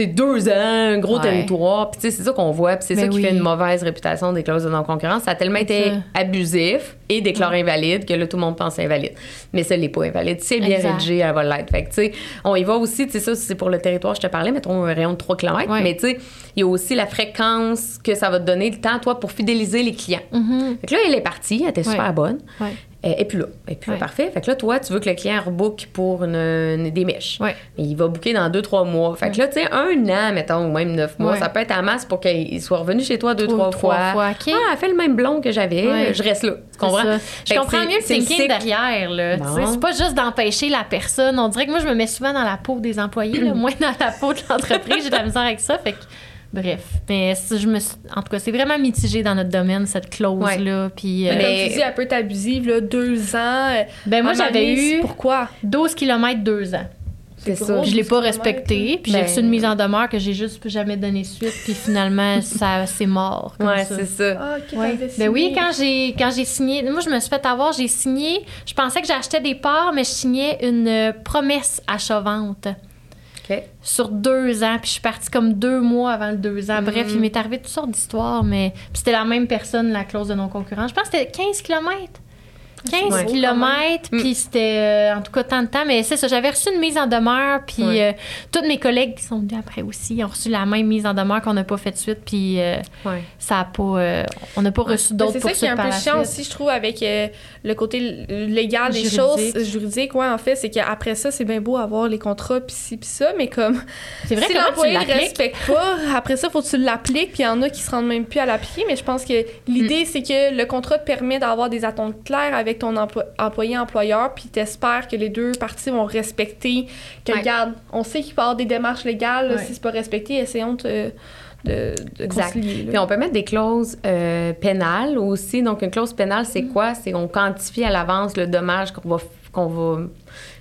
deux ans, un gros Ouais. territoire. Puis, tu sais, c'est ça qu'on voit. Puis, c'est Ben ça qui oui. fait une mauvaise réputation des clauses de non-concurrence. Ça a tellement C'est été abusif et déclaré invalide que là, tout le monde pense invalide. Mais ça l'est pas invalide. C'est bien Exact. rédigé, elle va l'être. Fait que, tu sais, on y va aussi, tu sais, ça, c'est pour le territoire, je te parlais, mettons un rayon de 3 km. Ouais. Mais, tu sais, il y a aussi la fréquence que ça va te donner, le temps, toi, pour fidéliser les clients. Fait que là, elle est partie, elle était super Ouais. bonne. Et puis là, et puis là, parfait. Fait que là, toi, tu veux que le client rebook pour une, une- des mèches. Ouais. Mais il va booker dans deux, trois mois. Fait que là, tu sais, un an, mettons, ou même neuf mois, Ouais. ça peut être en masse pour qu'il soit revenu chez toi deux, Trois- trois, trois fois. fois, OK. Ah, elle fait le même blond que j'avais. Je reste là. Tu comprends? Je comprends mieux le thinking derrière. Là. C'est pas juste d'empêcher la personne. On dirait que moi, je me mets souvent dans la peau des employés, là, moins dans la peau de l'entreprise. J'ai de la misère avec ça. Fait que Bref, mais ça, je me suis- en tout cas, c'est vraiment mitigé dans notre domaine cette clause là. Puis, euh, Mais comme tu dis, elle peut être abusive, là, deux ans. euh, ben moi un j'avais eu Pourquoi? 12 km deux ans. C'est ça. gros. Puis je l'ai pas 12 respecté, puis j'ai reçu une mise en demeure que j'ai juste jamais donné suite, puis finalement ça c'est mort. Comme Ouais, c'est ça. Ah, Ouais. Ben oui, quand j'ai quand j'ai signé, moi je me suis fait avoir, j'ai signé, je pensais que j'achetais des parts, mais je signais une euh, promesse achat-vente Sur deux ans, puis je suis partie comme deux mois avant le deux ans. Bref, il m'est arrivé toutes sortes d'histoires, mais c'était la même personne, la clause de non-concurrence. Je pense que c'était 15 km. 15 Ouais. kilomètres, Mm. puis c'était euh, en tout cas tant de temps, mais c'est ça, j'avais reçu une mise en demeure, puis Ouais. euh, tous mes collègues qui sont venus après aussi ont reçu la même mise en demeure qu'on n'a pas fait de suite, puis euh, Ouais. ça a pas, euh, on n'a pas reçu d'autres C'est ça qui est un peu chiant aussi, je trouve, avec euh, le côté légal des choses juridiques. Ouais, en fait, c'est qu'après ça, c'est bien beau avoir les contrats, pis ci, pis ça, mais comme C'est vrai si l'employé ne respecte pas, après ça, faut que tu l'appliques, puis il y en a qui se rendent même plus à l'appliquer. Mais je pense que l'idée, c'est que le contrat te permet d'avoir des attentes claires avec ton emplo- employé-employeur, puis t'espères que les deux parties vont respecter, que, Ouais. regarde, on sait qu'il peut y avoir des démarches légales, là, Ouais. si c'est pas respecté, essayons de, de, de Exact. Puis on peut mettre des clauses euh, pénales aussi. Donc, une clause pénale, c'est quoi? C'est qu'on quantifie à l'avance le dommage qu'on va, qu'on va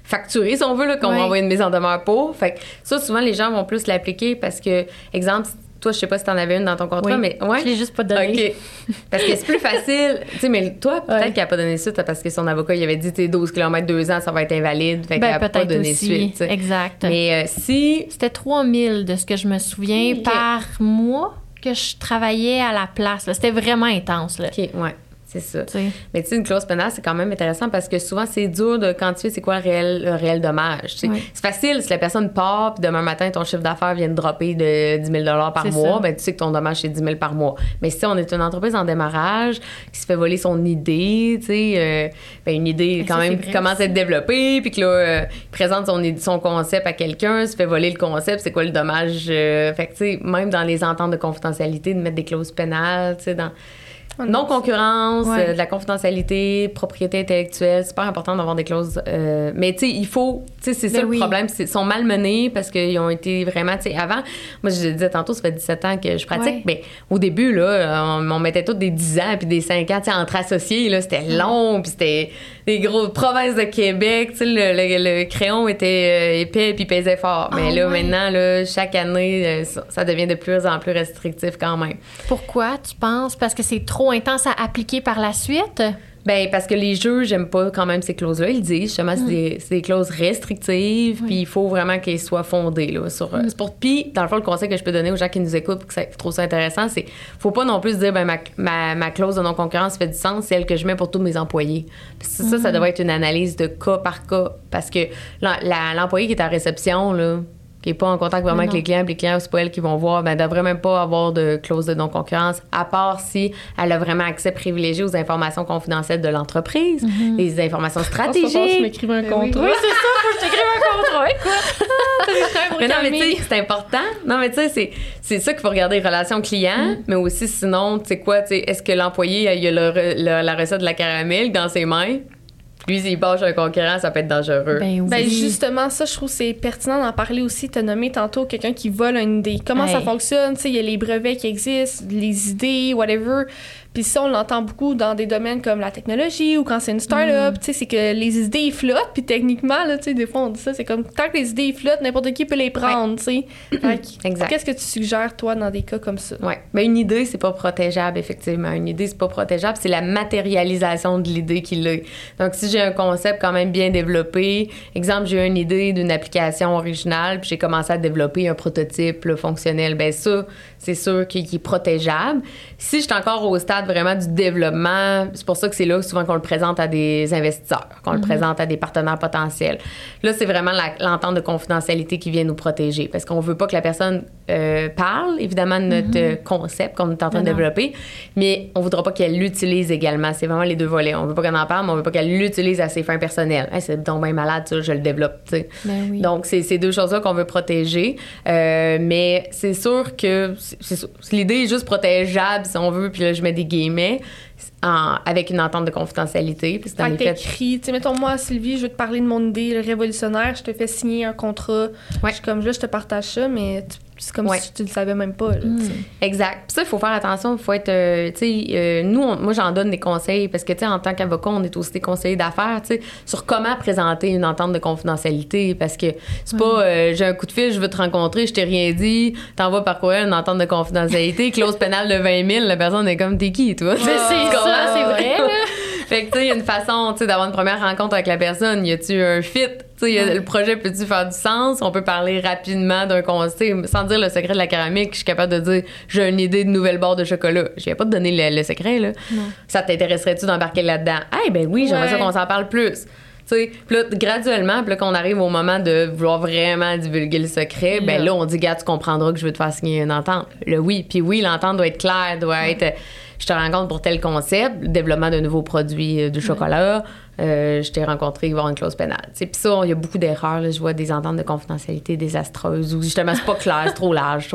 facturer, si on veut, qu'on va envoyer une mise en demeure pour. Fait que ça, souvent, les gens vont plus l'appliquer parce que, exemple, toi, je sais pas si t'en avais une dans ton contrat, Oui. mais ouais. Je l'ai juste pas donné. Parce que c'est plus facile. Tu sais, mais toi, peut-être Ouais. qu'elle a pas donné suite parce que son avocat, il avait dit, t'es 12 km, 2 ans, ça va être invalide. Fait qu'elle Ben, a pas donné aussi. suite. tu. Exact. Mais euh, si. C'était 3000 de ce que je me souviens par mois que je travaillais à la place. C'était vraiment intense. Là, OK, ouais, c'est ça. Mais tu sais, une clause pénale, c'est quand même intéressant parce que souvent, c'est dur de quantifier c'est quoi le réel, le réel dommage. C'est facile si la personne part, puis demain matin, ton chiffre d'affaires vient de dropper de 10 000 par mois, ben, tu sais que ton dommage, c'est 10 000 par mois. Mais si on est une entreprise en démarrage qui se fait voler son idée, tu sais, euh, ben, une idée Ben, quand ça, même qui commence à être développée, puis que là, euh, présente son, son concept à quelqu'un, se fait voler le concept, c'est quoi le dommage? euh, fait que, tu sais, même dans les ententes de confidentialité, de mettre des clauses pénales, tu sais, dans non-concurrence, Ouais. euh, de la confidentialité, propriété intellectuelle, c'est super important d'avoir des clauses. euh, mais tu sais, il faut, tu sais, c'est ça Ben le oui. problème, c'est- ils sont malmenés parce qu'ils ont été vraiment, tu sais, avant, moi je disais tantôt, ça fait 17 ans que je pratique, mais au début, là, on, on mettait tous des 10 ans puis des 5 ans, tu sais, entre associés, là, c'était long, puis c'était des grosses provinces de Québec, tu sais, le, le- le crayon était euh, épais puis pesait fort. Mais Ah là, ouais. maintenant, là, chaque année, euh, ça, ça devient de plus en plus restrictif quand même. Pourquoi tu penses? Parce que c'est trop intense à appliquer par la suite? Ben parce que les juges j'aime pas quand même ces clauses-là. Ils disent justement c'est des, c'est des clauses restrictives, puis il faut vraiment qu'elles soient fondées là sur. euh, c'est pour puis dans le fond le conseil que je peux donner aux gens qui nous écoutent, pour que ça qui trouvent ça intéressant, c'est faut pas non plus dire ben ma, ma, ma clause de non concurrence fait du sens, c'est elle que je mets pour tous mes employés. Puis ça, ça, ça devrait être une analyse de cas par cas parce que la- l'employé qui est à réception là qui n'est pas en contact vraiment avec les clients, puis les clients, c'est pas elle qui vont voir, ben, elle devrait même pas avoir de clause de non-concurrence, à part si elle a vraiment accès privilégié aux informations confidentielles de l'entreprise, les informations Oh, stratégiques. tu m'écrives un Ben oui. contrat. Oui, c'est ça, faut que je t'écrive un contrat, quoi. Mais non, mais tu sais, c'est important. Non, mais tu sais, c'est, c'est ça qu'il faut regarder, relation client, Mm. mais aussi sinon, tu sais quoi, tu sais, est-ce que l'employé, il a le le- la recette de la caramel dans ses mains? Lui, s'il bâche un concurrent, ça peut être dangereux. Ben oui. Ben justement, ça, je trouve que c'est pertinent d'en parler aussi. Tu as nommé tantôt quelqu'un qui vole une idée. Comment ça fonctionne? Tu sais, il y a les brevets qui existent, les idées, whatever. Puis ça, on l'entend beaucoup dans des domaines comme la technologie ou quand c'est une start-up. Mm. Tu sais, c'est que les idées ils flottent. Puis techniquement, là, tu sais, des fois, on dit ça, c'est comme tant que les idées ils flottent, n'importe qui peut les prendre, tu sais. Exact. Qu'est-ce que tu suggères, toi, dans des cas comme ça? Ouais. Mais une idée, c'est pas protégeable, effectivement. Une idée, c'est pas protégeable. C'est la matérialisation de l'idée qui l'est. Donc, si j'ai un concept quand même bien développé, exemple, j'ai une idée d'une application originale, puis j'ai commencé à développer un prototype là, fonctionnel, ben ça, c'est sûr qu'il est protégeable. Si je suis encore au stade vraiment du développement, c'est pour ça que c'est là souvent qu'on le présente à des investisseurs, qu'on le présente à des partenaires potentiels. Là, c'est vraiment l'entente de confidentialité qui vient nous protéger, parce qu'on veut pas que la personne euh, parle, évidemment, de notre euh, concept qu'on est en train de développer, mais on voudra pas qu'elle l'utilise également. C'est vraiment les deux volets. On veut pas qu'elle en parle, mais on veut pas qu'elle l'utilise à ses fins personnelles. Hey, c'est donc bien malade, ça, je le développe, tu sais. Ben oui. Donc, c'est ces deux choses-là qu'on veut protéger. Euh, mais c'est sûr que l'idée est juste protégeable, si on veut, puis là, je mets des guillemets. en- avec une entente de confidentialité. Puis Fait t'écris, tu sais, mettons, moi, Sylvie, je veux te parler de mon idée révolutionnaire, je te fais signer un contrat. Ouais. Je suis comme, là, je te partage ça, mais tu- c'est comme Ouais. si tu le savais même pas, là, sais. Exact. Puis ça, il faut faire attention. Il faut être. euh, tu sais, euh, nous, on- moi, j'en donne des conseils parce que, tu sais, en tant qu'avocat, on est aussi des conseillers d'affaires, tu sais, sur comment présenter une entente de confidentialité. Parce que c'est pas euh, j'ai un coup de fil, je veux te rencontrer, je t'ai rien dit, t'envoies par courriel une entente de confidentialité, clause pénale de 20 000, la personne est comme, t'es qui, toi? Mais c'est ça, c'est vrai, là. Fait que, tu sais, il y a une façon, tu sais, d'avoir une première rencontre avec la personne. Y a-tu un fit? Tu sais, le projet peut-tu faire du sens? On peut parler rapidement d'un conseil. Sans dire le secret de la céramique, je suis capable de dire j'ai une idée de nouvelle barre de chocolat. Je vais pas te donner le, le secret, là. Ça t'intéresserait-tu d'embarquer là-dedans? Eh ben oui, j'aimerais ça qu'on s'en parle plus. Tu sais, puis là, graduellement, puis là, qu'on arrive au moment de vouloir vraiment divulguer le secret, ben Là. là, on dit, gars, tu comprendras que je veux te faire signer une entente. Le oui. Puis oui, l'entente doit être claire, doit être, je te rencontre pour tel concept, le développement de nouveaux produits euh, de chocolat, euh, je t'ai rencontré, il va y avoir une clause pénale. Puis ça, il y a beaucoup d'erreurs. Je vois des ententes de confidentialité désastreuses où justement, c'est pas clair, c'est trop large.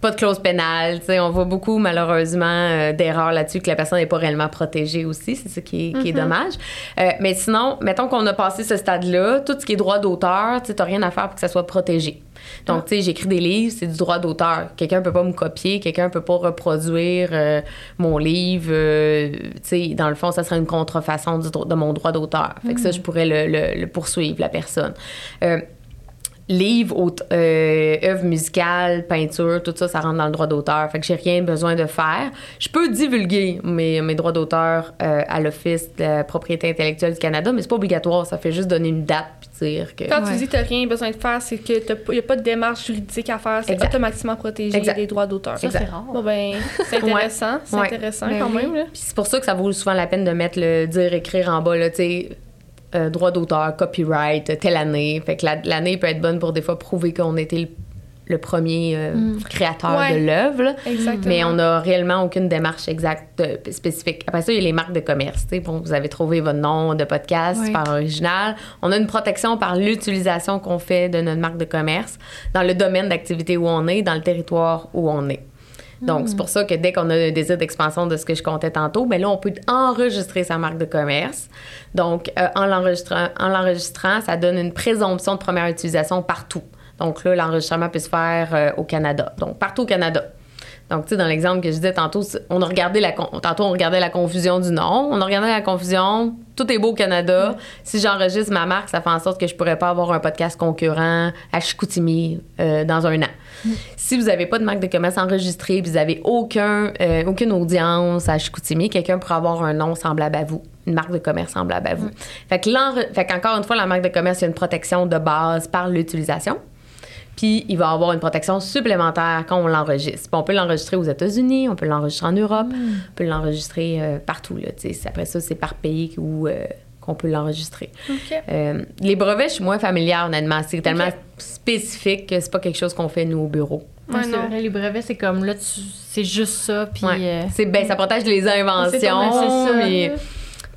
Pas de clause pénale. On voit beaucoup, malheureusement, euh, d'erreurs là-dessus que la personne n'est pas réellement protégée aussi. C'est ça qui est, qui est dommage. Euh, mais sinon, mettons qu'on a passé ce stade-là, tout ce qui est droit d'auteur, tu n'as rien à faire pour que ça soit protégé. Donc, tu sais, j'écris des livres, c'est du droit d'auteur. Quelqu'un peut pas me copier, quelqu'un peut pas reproduire euh, mon livre. euh, tu sais, dans le fond, ça serait une contrefaçon du de mon droit d'auteur. Fait que ça, je pourrais le, le- le poursuivre, la personne. Euh, livres, aut- euh, œuvres musicales, peinture, tout ça, ça rentre dans le droit d'auteur. Fait que j'ai rien besoin de faire. Je peux divulguer mes, mes droits d'auteur euh, à l'Office de la propriété intellectuelle du Canada, mais c'est pas obligatoire. Ça fait juste donner une date puis dire que... Quand Ouais. tu dis que t'as rien besoin de faire, c'est que il n'y a pas de démarche juridique à faire, c'est automatiquement protégé Exact. des droits d'auteur. Ça, Exact. c'est rare. Bon ben, c'est intéressant, c'est intéressant Ben quand même. Puis c'est pour ça que ça vaut souvent la peine de mettre le dire, écrire en bas, là, tu sais, euh, droit d'auteur, copyright, euh, telle année. Fait que la- l'année peut être bonne pour des fois prouver qu'on était le, le premier euh, créateur Ouais. de l'œuvre. Mais on n'a réellement aucune démarche exacte euh, spécifique. Après ça, il y a les marques de commerce. Bon, vous avez trouvé votre nom de podcast, Oui. super original. On a une protection par l'utilisation qu'on fait de notre marque de commerce dans le domaine d'activité où on est, dans le territoire où on est. Donc, c'est pour ça que dès qu'on a un désir d'expansion de ce que je comptais tantôt, ben là, on peut enregistrer sa marque de commerce. Donc, euh, en l'enregistrant, en l'enregistrant, ça donne une présomption de première utilisation partout. Donc là, l'enregistrement peut se faire euh, au Canada. Donc, partout au Canada. Donc, tu sais, dans l'exemple que je disais tantôt, on a regardé la, tantôt, on regardait la confusion du nom. On a regardé la confusion. Tout est beau au Canada. Si j'enregistre ma marque, ça fait en sorte que je pourrais pas avoir un podcast concurrent à Chicoutimi euh, dans un an. Si vous n'avez pas de marque de commerce enregistrée, puis vous n'avez aucun, euh, aucune audience à Chicoutimi, quelqu'un pourrait avoir un nom semblable à vous, une marque de commerce semblable à vous. Fait que l'enre- fait qu'encore une fois, la marque de commerce, il y a une protection de base par l'utilisation. Puis il va avoir une protection supplémentaire quand on l'enregistre. Puis on peut l'enregistrer aux États-Unis, on peut l'enregistrer en Europe, on peut l'enregistrer euh, partout. Là, tu sais. après ça, c'est par pays où, euh, qu'on peut l'enregistrer. Euh, les brevets, je suis moins familière, honnêtement. C'est tellement spécifique que c'est pas quelque chose qu'on fait, nous, au bureau. Ouais, non. vrai, les brevets, c'est comme là, tu- c'est juste ça. Puis. Ouais. euh, C'est, ben, ça protège les C'est inventions. c'est ça. mais-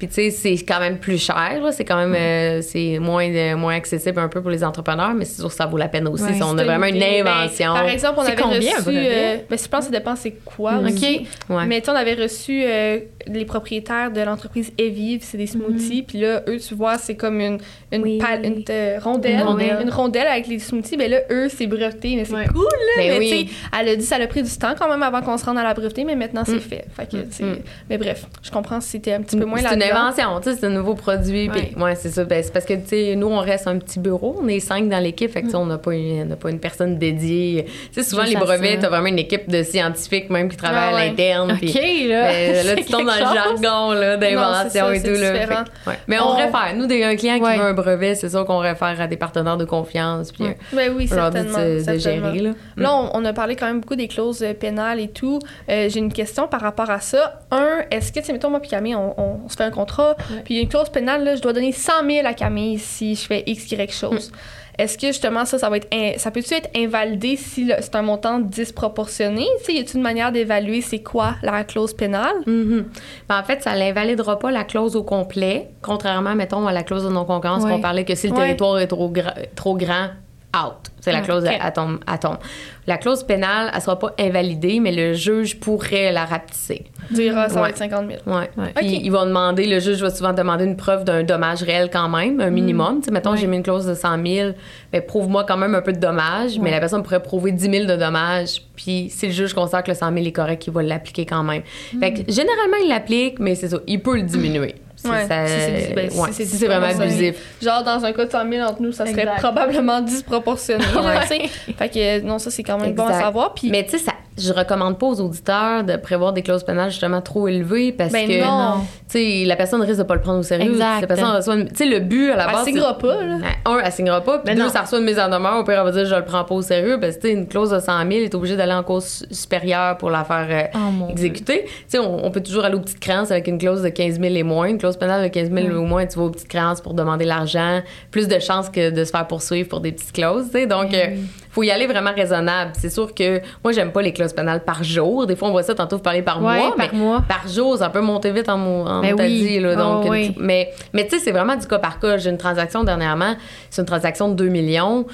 Puis, tu sais, c'est quand même plus cher. là. C'est quand même euh, c'est moins, euh, moins accessible un peu pour les entrepreneurs, mais c'est sûr que ça vaut la peine aussi. Ouais, si on a vraiment une. Ben, invention. par exemple, on avait combien, reçu. euh, ben, je pense que ça dépend c'est quoi Ok. aussi. Ouais. Mais tu sais, on avait reçu euh, les propriétaires de l'entreprise Evive, c'est des smoothies. Puis là, eux, tu vois, c'est comme une, une, Oui. pal- une, euh, rondelle, Une rondelle. une rondelle avec les smoothies. Ben là, eux, c'est breveté, mais c'est Ouais. cool, là. Ben mais oui. tu sais, elle a dit ça a pris du temps quand même avant qu'on se rende à la breveté, mais maintenant, c'est Mm. fait. Que, Mm. Mais bref, je comprends si c'était un petit peu moins c'est une là-dedans. invention, tu sais, c'est un nouveau produit. Puis, ouais, c'est ça. Ben, c'est parce que, tu sais, nous, on reste un petit bureau. On est cinq dans l'équipe. Fait que, on n'a pas, une- on pas une personne dédiée. Tu sais, souvent, Juste les brevets, ça. tu as vraiment une équipe de scientifiques, même, qui travaillent Ah ouais. à l'interne. OK, là. Ben, là, tu tombes dans le jargon là, d'invention et tout. Là. Fait ouais. Mais on, On- réfère. Nous, un client qui veut un brevet, c'est sûr qu'on réfère à des partenaires de confiance. Puis. Ben oui, dit certainement. de, gérer. Là. Là, on, on a parlé quand même beaucoup des clauses euh, pénales et tout. Euh, J'ai une question par rapport à ça. Un, est-ce que, tu sais, mettons, moi puis Camille, on, on- on se fait un contrat, Ouais. puis il y a une clause pénale, là, je dois donner 100 000 à Camille si je fais X, Y chose. Est-ce que, justement, ça, ça va être... in- ça peut-tu être invalidé si le- c'est un montant disproportionné? Tu sais, y a-t-il une manière d'évaluer c'est quoi la clause pénale? Mhm. Ben, en fait, ça l'invalidera pas la clause au complet, contrairement, mettons, à la clause de non-concurrence Ouais. qu'on parlait que si le Ouais. territoire est trop, gra- trop grand, out. C'est la Ouais, clause ok. elle tombe, elle tombe. La clause pénale, elle sera pas invalidée, mais le juge pourrait la rapetisser. Dire, ah, ça va Ouais. être 50 000. Ouais. Ouais. Puis Ok. ils vont demander, le juge va souvent demander une preuve d'un dommage réel quand même, un minimum. Tu sais, mettons, Ouais. j'ai mis une clause de 100 000, mais prouve-moi quand même un peu de dommage. Mais la personne pourrait prouver 10 000 de dommage. Puis si le juge considère que le 100 000 est correct, il va l'appliquer quand même. Fait que généralement, il l'applique, mais c'est ça, il peut le diminuer. Ouais, ça- si c'est- ben, ouais, c'est si c'est vraiment abusif. Genre, dans un cas de 100 000 entre nous, ça serait Exact. probablement disproportionné. Ouais. tu sais. fait que, non, ça, c'est quand même bon à savoir. Puis, Mais tu sais, ça- je recommande pas aux auditeurs de prévoir des clauses pénales justement trop élevées parce Ben que non. tu sais, la personne risque de pas le prendre au sérieux. Exact. La personne reçoit une- tu sais, le but à la Elle base. signera c'est- pas, là. Ben, Un, elle signera pas. Puis Mais deux, non. ça reçoit une mise en demeure. Au pire, elle va dire je le prends pas au sérieux. Parce que tu sais, une clause de 100 000 est obligée d'aller en cause su- supérieure pour la faire euh, Oh, exécuter. Tu sais, on, on peut toujours aller aux petites créances avec une clause de 15 000 et moins. Une clause pénale de 15 000 ou moins, tu vas aux petites créances pour demander l'argent. Plus de chances que de se faire poursuivre pour des petites clauses. tu sais. Donc, Ben euh, faut y aller vraiment raisonnable. C'est sûr que moi, j'aime pas les clauses pénales par jour. Des fois, on voit ça tantôt, vous parlez par Ouais, mois. par mais mois. par jour, ça peut monter vite en, en Ben oui. là. Ah, Donc, oui. mais, mais tu sais, c'est vraiment du cas par cas. J'ai une transaction dernièrement, c'est une transaction de 2 millions.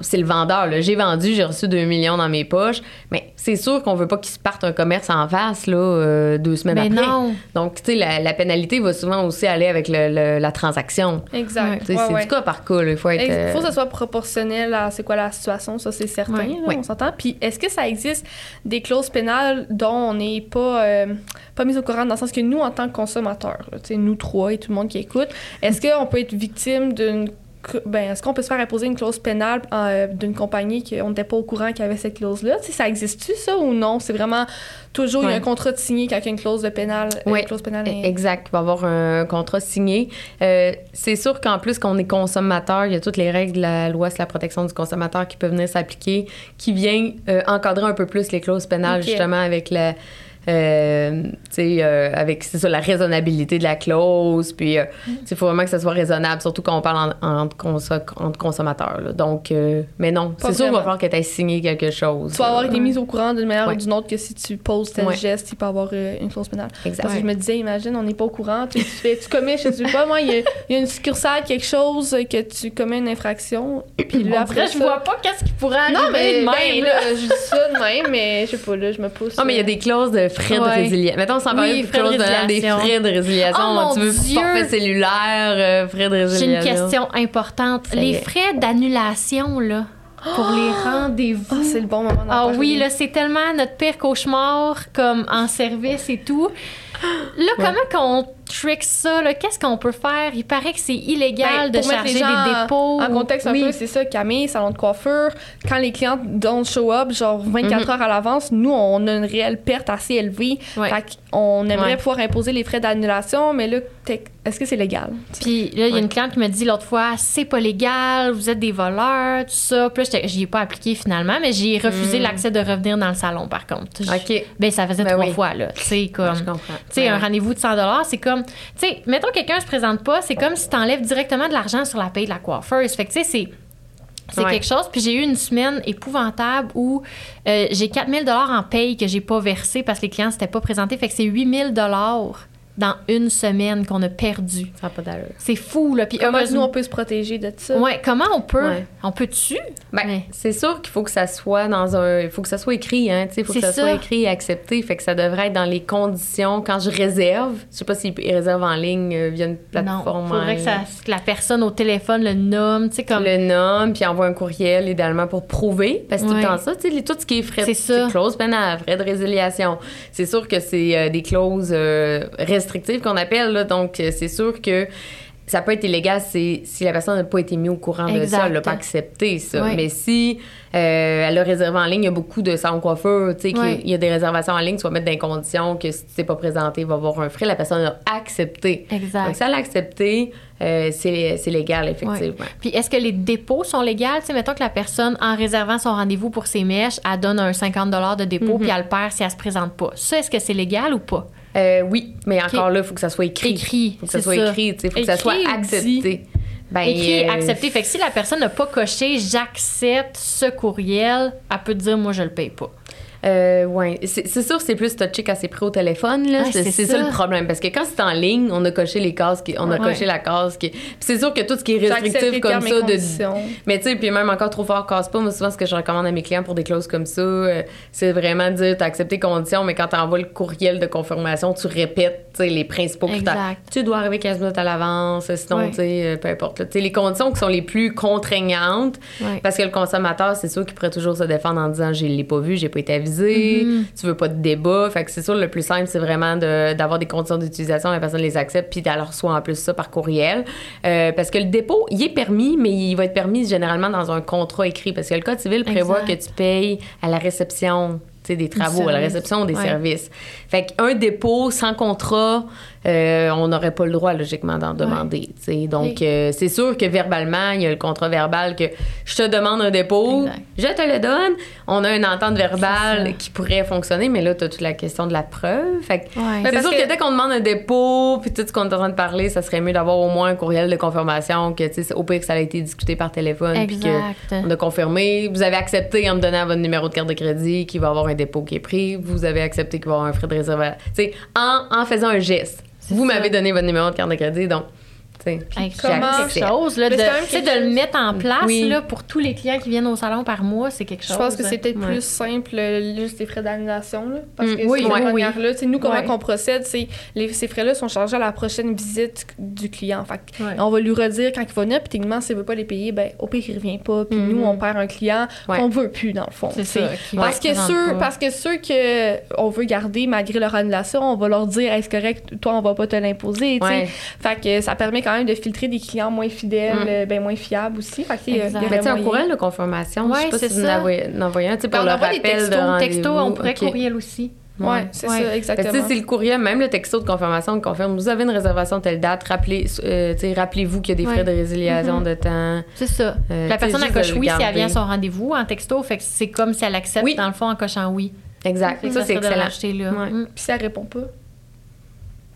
C'est le vendeur. J'ai vendu, j'ai reçu 2 millions dans mes poches. Mais c'est sûr qu'on veut pas qu'il se parte un commerce en face là, euh, deux semaines Mais après. non. Donc, tu sais, la, la pénalité va souvent aussi aller avec le- le- la transaction. Exact. Ouais, c'est ouais. du cas par cas. Il faut être. Il euh, faut que ça soit proportionnel à c'est quoi la situation, ça c'est certain, là, on s'entend. Puis est-ce que ça existe des clauses pénales dont on n'est pas, euh, pas mis au courant dans le sens que nous, en tant que consommateurs, là, tu sais, nous trois et tout le monde qui écoute, est-ce qu'on peut être victime d'une ben, est-ce qu'on peut se faire imposer une clause pénale euh, d'une compagnie qu'on n'était pas au courant qu'il y avait cette clause-là? Tu sais, ça existe-tu, ça, ou non? C'est vraiment toujours, il y a un contrat de signé quand il y a une clause de pénale. Oui, une clause pénale est- Exact. Il va y avoir un contrat signé. Euh, c'est sûr qu'en plus qu'on est consommateur, il y a toutes les règles de la loi sur la protection du consommateur qui peuvent venir s'appliquer, qui vient euh, encadrer un peu plus les clauses pénales, justement, avec la. Euh, euh, avec ça, la raisonnabilité de la clause. Puis, euh, Mm. il faut vraiment que ça soit raisonnable, surtout quand on parle en, en- conso- entre consommateurs. là. Donc, euh, mais non, c'est sûr qu'il va falloir que tu aies signé quelque chose. Tu vas avoir été mise au courant d'une manière Ouais. ou d'une autre que si tu poses tel Ouais. geste, il peut avoir euh, une clause pénale. Exact. Parce que je me disais, imagine, on n'est pas au courant. Tu, tu fais, tu commets, je sais pas, moi, il y, a- il y a une succursale, quelque chose, que tu commets une infraction. Puis là, après, je vois pas qu'est-ce qui pourrait arriver Non, mais de ben, même, là, je dis ça de même, mais je sais pas, là, je me pousse. Non, mais il y a euh, des clauses de frais de Ouais. résiliation. Mettons, sans parler Oui, de frais de de des frais de résiliation. Oh, mon tu veux Dieu! forfait cellulaire, euh, frais de J'ai résiliation. une question importante. Ça Les frais d'annulation, là, pour les rendez-vous. Ah, c'est le bon moment d'en Ah oui, là, c'est tellement notre pire cauchemar, comme en service et tout. Là, comment qu'on trick ça? là? Qu'est-ce qu'on peut faire? Il paraît que c'est illégal Ben, de charger des dépôts. En contexte un Oui. peu, c'est ça, Camille, salon de coiffure, quand les clients don't show up, genre 24 heures à l'avance, nous, on a une réelle perte assez élevée. Mhm. Ouais. Fait qu'on aimerait Ouais. pouvoir imposer les frais d'annulation, mais là, est-ce que c'est légal? Puis là, il y a une cliente qui m'a dit l'autre fois, c'est pas légal, vous êtes des voleurs, tout ça. Puis là, j'y ai pas appliqué finalement, mais j'ai refusé l'accès de revenir dans le salon, par contre. OK. Ben, ça faisait Ben trois oui. fois, là. Tu sais, comme. Tu sais, un rendez-vous de 100 c'est comme. Tu sais, mettons quelqu'un se présente pas, c'est comme si t'enlèves directement de l'argent sur la paye de la coiffeuse. Fait que, tu sais, c'est. C'est Ouais. quelque chose. Puis j'ai eu une semaine épouvantable où euh, j'ai 4000 en paye que j'ai pas versé parce que les clients s'étaient pas présentés. Fait que c'est 8000 dans une semaine qu'on a perdu. Ça pas d'allure. C'est fou, là. Puis Comment heureusement- nous, on peut se protéger de ça? Ouais, comment on peut? Ouais. On peut-tu? Ben, Ouais. c'est sûr qu'il faut que ça soit dans un. Il faut que ça soit écrit, hein. Tu sais, il faut que ça, ça. soit écrit et accepté. Fait que ça devrait être dans les conditions. Quand je réserve, je sais pas s'ils réservent en ligne euh, via une plateforme. non, faudrait en que, ça- ligne. que la personne au téléphone le nomme, tu sais, comme... le nomme, puis envoie un courriel, idéalement, pour prouver. Parce que tout Ouais. le temps ça, tu sais, tout ce qui est frais, C'est ça. clauses pénales, frais de résiliation. C'est sûr que c'est euh, des clauses euh, restrictives qu'on appelle, là. Donc, euh, c'est sûr que ça peut être illégal si, si la personne n'a pas été mise au courant de ça, elle n'a pas accepté ça. Mais si euh, elle a réservé en ligne, il y a beaucoup de salons de coiffeur, tu sais, Ouais. il y a des réservations en ligne, tu vas mettre dans les conditions que si tu t'es pas présenté, il va y avoir un frais. La personne a accepté. Exact. Donc, si elle a accepté, euh, c'est c'est légal, effectivement. Puis est-ce que les dépôts sont légaux? Tu sais, mettons que la personne, en réservant son rendez-vous pour ses mèches, elle donne un 50 de dépôt, Mhm. puis elle le perd si elle se présente pas. Ça, est-ce que c'est légal ou pas? Euh, oui, mais encore là, il faut que ça soit écrit. Écrit, faut que ça soit ça. écrit, il faut que ça soit accepté. Ben, Écrit, euh, accepté. Fait que si la personne n'a pas coché « j'accepte ce courriel », elle peut dire « moi, je le paye pas Euh, ouais, c'est sûr, c'est plus touché quand c'est pris au téléphone. là. C'est ça. ça. le problème. Parce que quand c'est en ligne, on a coché les cases, qui, on a Ouais. coché la case. Qui... C'est sûr que tout ce qui est restrictif comme ça, de, mais tu sais, puis même encore trop fort, casse pas. Moi, souvent, ce que je recommande à mes clients pour des clauses comme ça, euh, c'est vraiment de dire, t'as accepté conditions, mais quand t'envoies le courriel de confirmation, tu répètes, les principaux critères. Tu dois arriver 15 minutes à l'avance, sinon, Ouais. tu sais, euh, peu importe. là. Tu sais, les conditions qui sont les plus contraignantes, Ouais. parce que le consommateur, c'est sûr qu'il pourrait toujours se défendre en disant, je l'ai pas vu, j'ai pas été avisé, Mhm. tu veux pas de débat. Fait que c'est sûr, le plus simple, c'est vraiment de- d'avoir des conditions d'utilisation, la personne les accepte, puis elle reçoit en plus ça par courriel. Euh, parce que le dépôt, il est permis, mais il va être permis généralement dans un contrat écrit. Parce que le Code civil prévoit Exact. que tu payes à la réception des travaux, à la réception des Ouais. services. Fait qu'un dépôt sans contrat, euh, on n'aurait pas le droit, logiquement, d'en demander. tu sais. Donc, euh, c'est sûr que verbalement, il y a le contrat verbal que je te demande un dépôt, Exact. je te le donne. On a une entente verbale qui pourrait fonctionner, mais là, tu as toute la question de la preuve. Fait Ouais. C'est sûr que... que- dès qu'on demande un dépôt, puis tout ce qu'on est en train de parler, ça serait mieux d'avoir au moins un courriel de confirmation que, tu sais, au pire que ça a été discuté par téléphone, puis que Exact. on a confirmé. Vous avez accepté en me donnant votre numéro de carte de crédit qu'il va y avoir un dépôt qui est pris. Vous avez accepté qu'il va y avoir un frais de réservation. Tu sais, en, en faisant un geste. Vous m'avez donné votre numéro de carte de crédit, donc, comment- quelque chose là, de, quelque de le mettre en place Oui. là, pour tous les clients qui viennent au salon par mois, c'est quelque chose. Je pense que c'est peut-être Ouais. plus simple, euh, juste les frais d'annulation. là, Parce Mm, que oui, oui. manière-là, tu sais, nous, comment qu'on procède, c'est les, ces frais-là sont chargés à la prochaine visite du client. Fait on va lui redire quand il va venir, puis techniquement, s'il veut pas les payer, ben, au pire, il revient pas. Puis nous, on perd un client qu'on veut plus, dans le fond. Ça. Parce que, ceux, pas. parce que ceux que on veut garder malgré leur annulation, on va leur dire est-ce correct, toi on va pas te l'imposer. tu sais. Ouais. Fait que ça permet quand même de filtrer des clients moins fidèles, Mm. euh, ben moins fiables aussi. Fait que, il y a- y Mais un courriel de confirmation, Ouais, je sais pas c'est si vous ça. en envoyez- en envoyez un, tu sais, pour Ben, on le des textos, de texto, on pourrait courriel aussi. Ouais, c'est Ouais. ça, Fait exactement. sais, c'est le courriel, même le texto de confirmation confirme. Vous avez une réservation telle date, rappelez, euh, rappelez-vous qu'il y a des Ouais. frais de résiliation Mhm. de temps. C'est ça. Euh, la personne de coche oui si elle vient à son rendez-vous en texto, fait que c'est comme si elle accepte Oui. dans le fond en cochant oui. Exact. Fait que Ça, c'est de excellent. Puis si elle répond pas.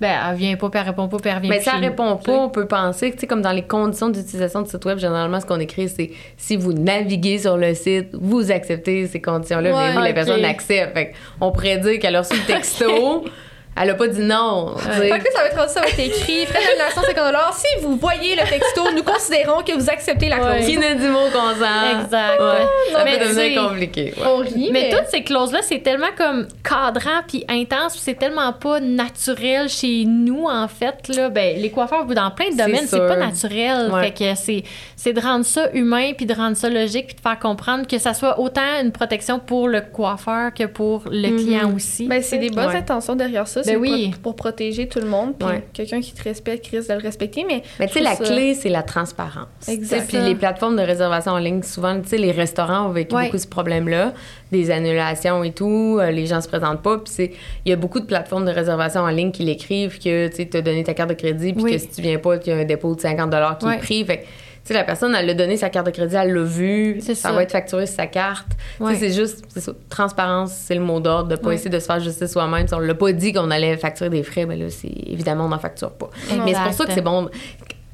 Ben, elle vient pas, puis elle répond pas, puis elle revient Mais plus si elle répond pas, on peut penser que, tu sais, comme dans les conditions d'utilisation du site web, généralement, ce qu'on écrit, c'est si vous naviguez sur le site, vous acceptez ces conditions-là, mais Ouais, oui, la ok. personne accepte. Fait on pourrait dire qu'elle a reçu le texto, elle a pas dit non. tu sais. Fait que là, ça va être rendu, ça va être écrit. Frais d'annulation 50 Si vous voyez le texto, nous considérons que vous acceptez la clause. Qui ne dit mot consent. Exact. Ouais. Ça Mais peut devenir compliqué. ouais. On rit, Mais mais, toutes ces clauses-là, c'est tellement comme cadrant puis intense, puis c'est tellement pas naturel chez nous, en fait. Là. Ben, les coiffeurs, dans plein de domaines, c'est pas naturel. Ouais. Fait que c'est, c'est de rendre ça humain puis de rendre ça logique puis de faire comprendre que ça soit autant une protection pour le coiffeur que pour le client aussi. ben, c'est des bonnes Ouais. intentions derrière ça. Ben oui. pour, pour protéger tout le monde. Puis Ouais. quelqu'un qui te respecte, qui risque de le respecter. Mais, Mais tu sais, la ça- clé, c'est la transparence. Exact. Tu Puis les plateformes de réservation en ligne, souvent, tu sais, les restaurants ont vécu Ouais. beaucoup ce problème-là, des annulations et tout, euh, les gens se présentent pas. Puis c'est- il y a beaucoup de plateformes de réservation en ligne qui l'écrivent que tu as donné ta carte de crédit, puis Oui. que si tu viens pas, il y a un dépôt de 50 qui Ouais. est pris. Fait tu sais, la personne, elle a donné sa carte de crédit, elle l'a vu, ça, ça. va être facturé sur sa carte. Ouais. C'est juste, c'est ça, transparence, c'est le mot d'ordre, de pas Ouais. essayer de se faire justice soi-même. Si on l'a pas dit qu'on allait facturer des frais, mais là, c'est évidemment, on n'en facture pas. Mais c'est pour ça que c'est bon.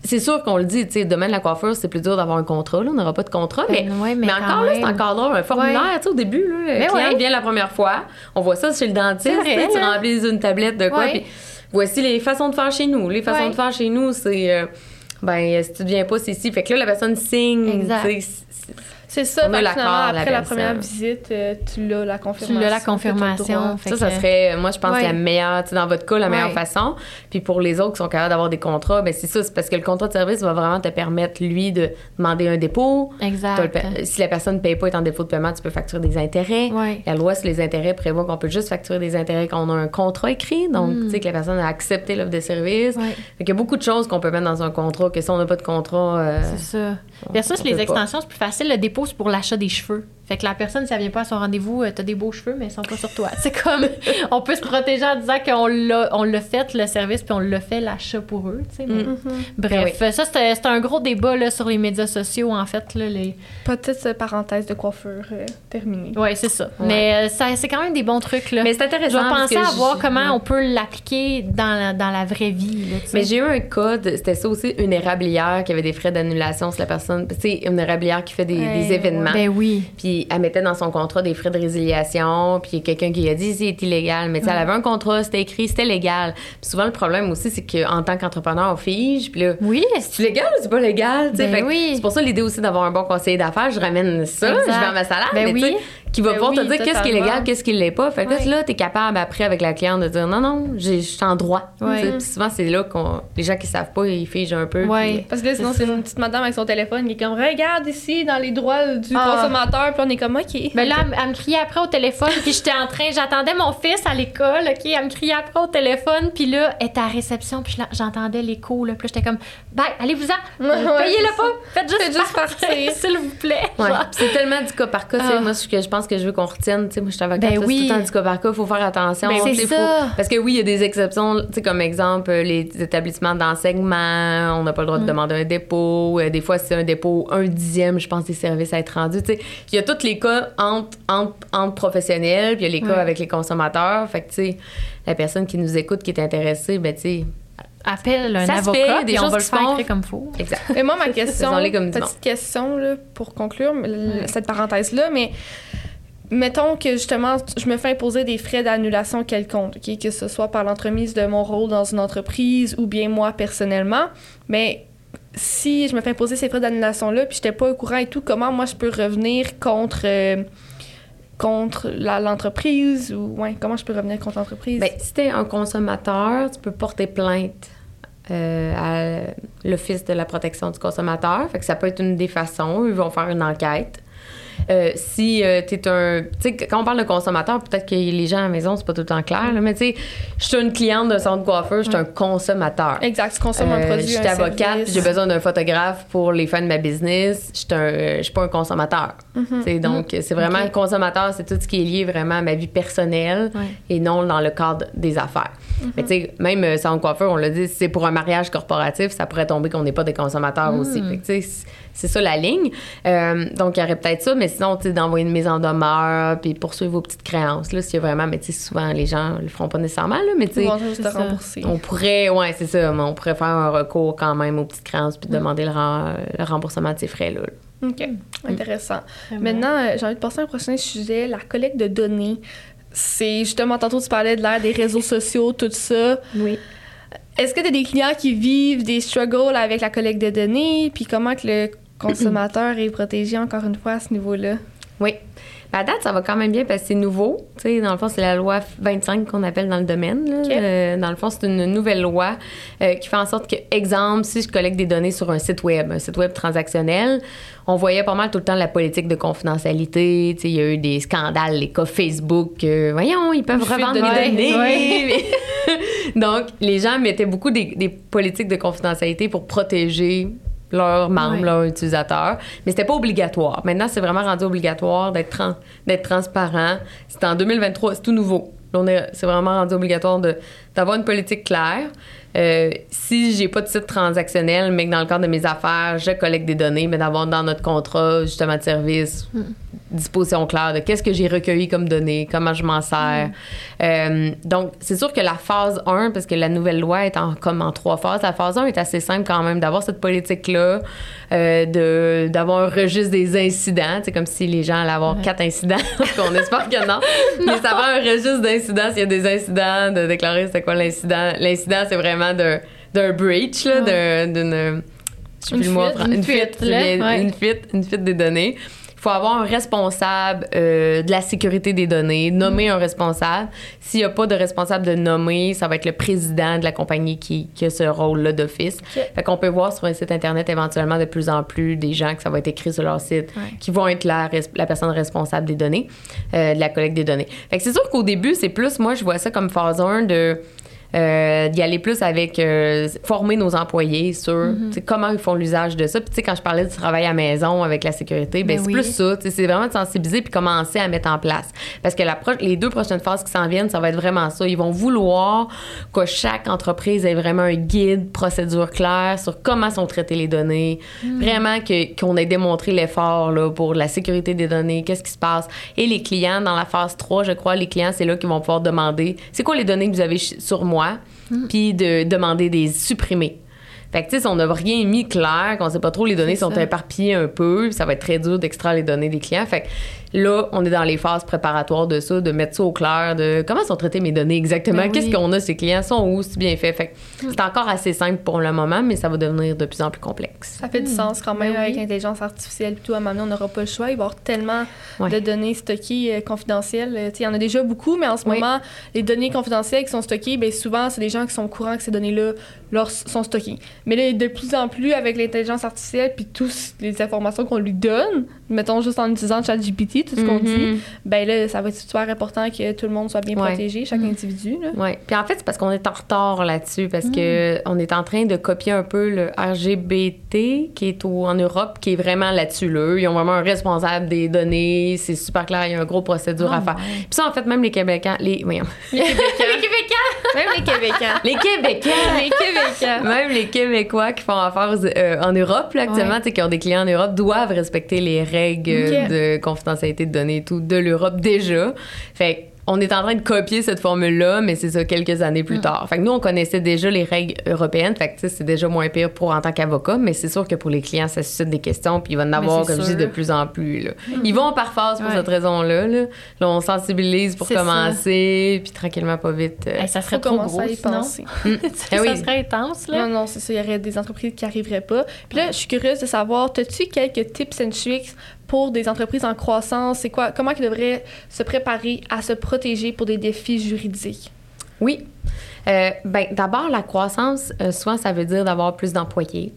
C'est sûr qu'on le dit, tu sais, domaine de la coiffure, c'est plus dur d'avoir un contrat. Là, on n'aura pas de contrat. Ben mais, ouais, mais encore là, c'est encore là un formulaire. Ouais. Tu sais, au début, là, le Mais client ouais. vient la première fois. On voit ça chez le dentiste. Vrai, tu hein? remplis une tablette de quoi. Puis voici les façons de faire chez nous. Les façons de faire chez nous, c'est. euh, ben, si tu ne viens pas, c'est ici. Fait que là, la personne signe. Exact. C'est- ça, On a finalement, la après la première visite, euh, tu l'as la confirmation. Tu l'as la confirmation. Fait Ça, ça serait, moi, je pense, Ouais. la meilleure, tu sais, dans votre cas, la meilleure Ouais. façon. Puis pour les autres qui sont capables d'avoir des contrats, ben c'est ça, c'est parce que le contrat de service va vraiment te permettre, lui, de demander un dépôt. Exact. Le Si la personne ne paye pas, est en défaut de paiement, tu peux facturer des intérêts. Ouais. La loi sur les intérêts prévoit qu'on peut juste facturer des intérêts quand on a un contrat écrit, donc tu sais que la personne a accepté l'offre de service. Mm. Ouais. Fait qu'il y a beaucoup de choses qu'on peut mettre dans un contrat que si on n'a pas de contrat, euh, C'est ça. Versus on les extensions, c'est plus facile. Le dépôt, c'est pour l'achat des cheveux. Fait que la personne, si elle vient pas à son rendez-vous, euh, t'as des beaux cheveux, mais ils sont pas sur toi. C'est comme, on peut se protéger en disant qu'on l'a, on l'a fait, le service, puis on l'a fait, l'achat pour eux, tu sais. mais- Mhm. Bref, ça, c'était, c'était un gros débat là, sur les médias sociaux, en fait. Là, les... Petite parenthèse de coiffure euh, terminée. Ouais, c'est ça. Ouais. Mais euh, ça, c'est quand même des bons trucs, là. Mais c'est je intéressant. vais parce penser à je- voir comment ouais. on peut l'appliquer dans la, dans la vraie vie, là. Mais j'ai eu un cas, de- c'était ça aussi, une érablière qui avait des frais d'annulation si la personne tu sais, une régulière qui fait des, Ouais, des événements. Ben oui. Puis elle mettait dans son contrat des frais de résiliation, puis quelqu'un qui a dit c'est illégal, mais tu sais, elle avait un contrat, c'était écrit, c'était légal. Puis souvent le problème aussi c'est qu'en tant qu'entrepreneur on fige, puis là Oui. c'est légal ou c'est pas légal. Ben oui. C'est pour ça l'idée aussi d'avoir un bon conseiller d'affaires, je ramène ça, Exact. je vais à ma salade, Ben mais oui. Qui va Ben pouvoir te oui, dire qu'est-ce qui est légal, qu'est-ce qui l'est pas. Fait que là, Ouais. là, t'es capable après avec la cliente de dire non non, j'ai- je suis en droit. Puis souvent c'est là qu'on les gens qui savent pas, ils figent un peu. Puis- Parce que là, sinon, c'est une petite madame avec son téléphone qui est comme Regarde ici dans les droits du Ah. consommateur, puis on est comme OK. Ben là, elle, me- elle me criait après au téléphone, puis j'étais en train, j'attendais mon fils à l'école, OK? Elle me criait après au téléphone, puis là, elle était à la réception, puis j'entendais l'écho, là, puis là, j'étais comme, bye, allez-vous-en, Ouais, payez-le pas, faites juste, Faites juste partir, s'il vous plaît. Ouais. C'est tellement du cas par cas. tu sais, Ah. Moi, ce que je pense que je veux qu'on retienne, tu sais, moi, je suis avocate, Ben oui. tout le temps du cas par cas. Il faut faire attention. Ben, ça. Parce que oui, il y a des exceptions. Tu sais, comme exemple, euh, les établissements d'enseignement, on n'a pas le droit Mm. de demander un dépôt. Euh, Des fois, c'est un dépôt un dixième, je pense, des services à être rendus. Tu sais, il y a tous les cas entre, entre, entre professionnels, puis il y a les cas Ouais. avec les consommateurs. Fait que, tu sais, la personne qui nous écoute, qui est intéressée, ben, tu sais, Appelle un Ça avocat, fait, des puis on choses va le qui faire écrire comme faut. exact. Mais moi, ma question, petite question là, pour conclure cette parenthèse-là, mais mettons que justement, je me fais imposer des frais d'annulation quelconque, ok, que ce soit par l'entremise de mon rôle dans une entreprise ou bien moi personnellement, mais si je me fais imposer ces frais d'annulation-là, puis j'étais pas au courant et tout, comment moi je peux revenir contre, euh, contre l'entreprise ou, ouais, comment je peux revenir contre l'entreprise? Ben, si t'es un consommateur, tu peux porter plainte euh, à l'Office de la protection du consommateur. Fait que ça peut être une des façons. Ils vont faire une enquête. Euh, si tu t'es un. Tu sais, quand on parle de consommateur, peut-être que les gens à la maison, c'est pas tout le temps clair, là, mais tu sais, je suis une cliente d'un centre coiffeur, je suis un consommateur. exact, tu consommes un Euh, produit, Je suis avocate, j'ai besoin d'un photographe pour les fins de ma business. Je suis je pas un consommateur. Tu sais, Donc, c'est vraiment Ok. un consommateur, c'est tout ce qui est lié vraiment à ma vie personnelle Ouais. et non dans le cadre des affaires. Mais tu sais, même euh, sans coiffeur, on l'a dit, si c'est pour un mariage corporatif, ça pourrait tomber qu'on n'est pas des consommateurs aussi. Fait que, tu sais, c'est- c'est ça la ligne. Euh, donc, il y aurait peut-être ça, mais sinon, tu sais, d'envoyer une mise en demeure, puis poursuivre vos petites créances. Là, s'il y a vraiment, mais tu sais, souvent, les gens le feront pas nécessairement, là, mais tu sais, on pourrait, ouais, c'est ça, mais on pourrait faire un recours quand même aux petites créances puis demander le, remboursement de ces frais-là. là. OK. Intéressant. Vraiment. Maintenant, euh, j'ai envie de passer à un prochain sujet, la collecte de données. C'est justement, tantôt, tu parlais de l'ère des réseaux sociaux, tout ça. Oui. Est-ce que tu as des clients qui vivent des struggles avec la collecte de données? Puis comment que le consommateur est protégé, encore une fois, à ce niveau-là? Oui. À date, ça va quand même bien parce que c'est nouveau. Tu sais, dans le fond, c'est la loi 25 qu'on appelle dans le domaine. là. Euh, dans le fond, c'est une nouvelle loi euh, qui fait en sorte que, exemple, si je collecte des données sur un site web, un site web transactionnel, on voyait pas mal tout le temps la politique de confidentialité. Il y a eu des scandales, les cas Facebook. euh, voyons, ils peuvent revendre de les données. Donc, les gens mettaient beaucoup des, des politiques de confidentialité pour protéger leurs membres, Ouais. leurs utilisateurs. Mais c'était pas obligatoire. Maintenant, c'est vraiment rendu obligatoire d'être tran- d'être transparent. C'est en 2023, c'est tout nouveau. Là, on est- C'est vraiment rendu obligatoire d'avoir une politique claire. Euh, si j'ai pas de site transactionnel, mais que dans le cadre de mes affaires, je collecte des données, mais d'avoir dans notre contrat, justement, de service, disposition claire de qu'est-ce que j'ai recueilli comme données, comment je m'en sers. Euh, donc, c'est sûr que la phase 1, parce que la nouvelle loi est en, comme en trois phases, la phase 1 est assez simple quand même d'avoir cette politique-là, euh, de, d'avoir un registre des incidents. C'est comme si les gens allaient avoir quatre incidents, qu'on espère que non. Mais ça va un registre d'incidents s'il y a des incidents, de déclarer c'est quoi l'incident. L'incident, c'est vraiment d'un, d'un breach, là, d'un- d'une. Une fuite, fran- une une fuite, fuite, là, une, ouais. une fuite, une fuite des données. Il faut avoir un responsable euh, de la sécurité des données, nommer un responsable. S'il n'y a pas de responsable de nommer, ça va être le président de la compagnie qui, qui a ce rôle-là d'office. Fait qu'on peut voir sur un site Internet éventuellement de plus en plus des gens que ça va être écrit sur leur site Ouais. qui vont être la, la personne responsable des données, euh, de la collecte des données. Fait que c'est sûr qu'au début, c'est plus, moi, je vois ça comme phase 1 de euh, d'y aller plus avec euh, former nos employés sur sais, comment ils font l'usage de ça. Puis tu sais, quand je parlais du travail à maison avec la sécurité, ben, Ben c'est oui. plus ça. C'est vraiment de sensibiliser puis commencer à mettre en place. Parce que la les deux prochaines phases qui s'en viennent, ça va être vraiment ça. Ils vont vouloir que chaque entreprise ait vraiment un guide, procédure claire sur comment sont traitées les données. Mm. Vraiment qu'on ait démontré l'effort pour la sécurité des données, qu'est-ce qui se passe. Et les clients, dans la phase 3, je crois, les clients, c'est là qu'ils vont pouvoir demander c'est quoi les données que vous avez sur moi, puis de demander des supprimer. Fait que, tu sais, si on n'a rien mis clair, qu'on sait pas trop, les données sont éparpillées un peu, ça va être très dur d'extraire les données des clients. Fait que là, on est dans les phases préparatoires de ça, de mettre ça au clair, de comment sont traitées mes données exactement, Ben qu'est-ce qu'on a, ces clients sont où, c'est bien fait. Fait que c'est encore assez simple pour le moment, mais ça va devenir de plus en plus complexe. Ça fait du sens quand même Ben avec oui. l'intelligence artificielle. Tout à un moment donné, on n'aura pas le choix. Il va y avoir tellement Ouais. de données stockées euh, confidentielles. Euh, tu sais, Il y en a déjà beaucoup, mais en ce Oui. moment, les données confidentielles qui sont stockées, bien, souvent, c'est des gens qui sont au courant que ces données-là leur sont stockées. Mais là, de plus en plus, avec l'intelligence artificielle puis toutes les informations qu'on lui donne, mettons juste en utilisant ChatGPT, tout ce qu'on Mhm. dit, ben là, ça va être super important que tout le monde soit bien Ouais. protégé, chaque individu. Là. Oui. Puis en fait, c'est parce qu'on est en retard là-dessus, parce que on est en train de copier un peu le RGBT qui est au- en Europe, qui est vraiment là-dessus. Là. Ils ont vraiment un responsable des données, c'est super clair, il y a une grosse procédure Ah, à faire. ouais. Puis ça, en fait, même les Québécois, les, voyons. Les Québécois! Même les Québécois! les Québécois, les Québécois! même les Québécois qui font affaire aux- euh, en Europe, là, actuellement, Ouais. qui ont des clients en Europe, doivent respecter les règles de confidentialité de données et tout de l'Europe déjà. Fait que on est en train de copier cette formule-là, mais c'est ça quelques années Mm. plus tard. Fait que nous, on connaissait déjà les règles européennes. Fait que, c'est déjà moins pire pour en tant qu'avocat, mais c'est sûr que pour les clients, ça suscite des questions, puis il va en avoir, comme je dis, sûr. de plus en plus. Là. Ils vont par phase pour Ouais. cette raison-là. Là. Là, on sensibilise pour ça. commencer, puis tranquillement, pas vite. euh, Hey, ça serait Faut trop gros, à y. Ah oui. Ça serait intense, là. Non, non, c'est ça. Il y aurait des entreprises qui n'arriveraient pas. Puis là, je suis curieuse de savoir, as-tu quelques tips and tricks pour des entreprises en croissance? C'est quoi? Comment ils devraient se préparer à se protéger pour des défis juridiques? Oui. Euh, ben, d'abord, la croissance, euh, souvent, ça veut dire d'avoir plus d'employés.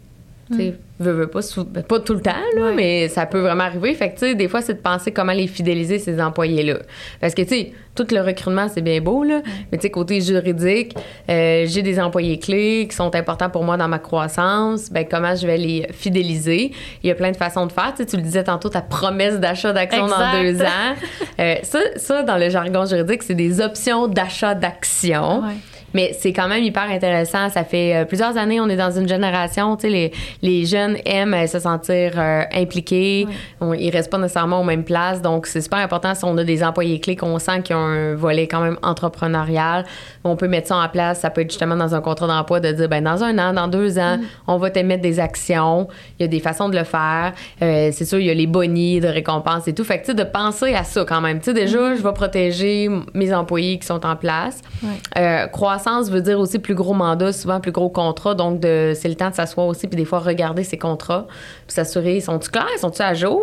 Tu sais, veux, veux pas, sou- ben, pas tout le temps, là, Ouais. mais ça peut vraiment arriver. Fait que, tu sais, des fois, c'est de penser comment les fidéliser, ces employés-là. Parce que, tu sais, tout le recrutement, c'est bien beau, là, mais tu sais, côté juridique, euh, j'ai des employés clés qui sont importants pour moi dans ma croissance. Ben, comment je vais les fidéliser? Il y a plein de façons de faire. Tu sais, tu le disais tantôt, ta promesse d'achat d'action dans deux ans. Euh, ça, ça, dans le jargon juridique, c'est des options d'achat d'action. Ouais. Mais c'est quand même hyper intéressant. Ça fait euh, plusieurs années, on est dans une génération, tu sais, les, les jeunes aiment euh, se sentir euh, impliqués. On- ils restent pas nécessairement aux mêmes places. Donc, c'est super important si on a des employés clés qu'on sent qu'ils ont un volet quand même entrepreneurial. On peut mettre ça en place. Ça peut être justement dans un contrat d'emploi de dire, ben dans un an, dans deux ans, on va t'émettre des actions. Il y a des façons de le faire. Euh, c'est sûr, il y a les bonnies de récompenses et tout. Fait que, tu sais, de penser à ça quand même. Tu sais, déjà, je vais protéger mes employés qui sont en place. Ouais. Euh, croissance veut dire aussi plus gros mandat, souvent plus gros contrat. Donc, c'est le temps de s'asseoir aussi, puis des fois regarder ces contrats, puis s'assurer, sont-ils clairs, sont-ils à jour?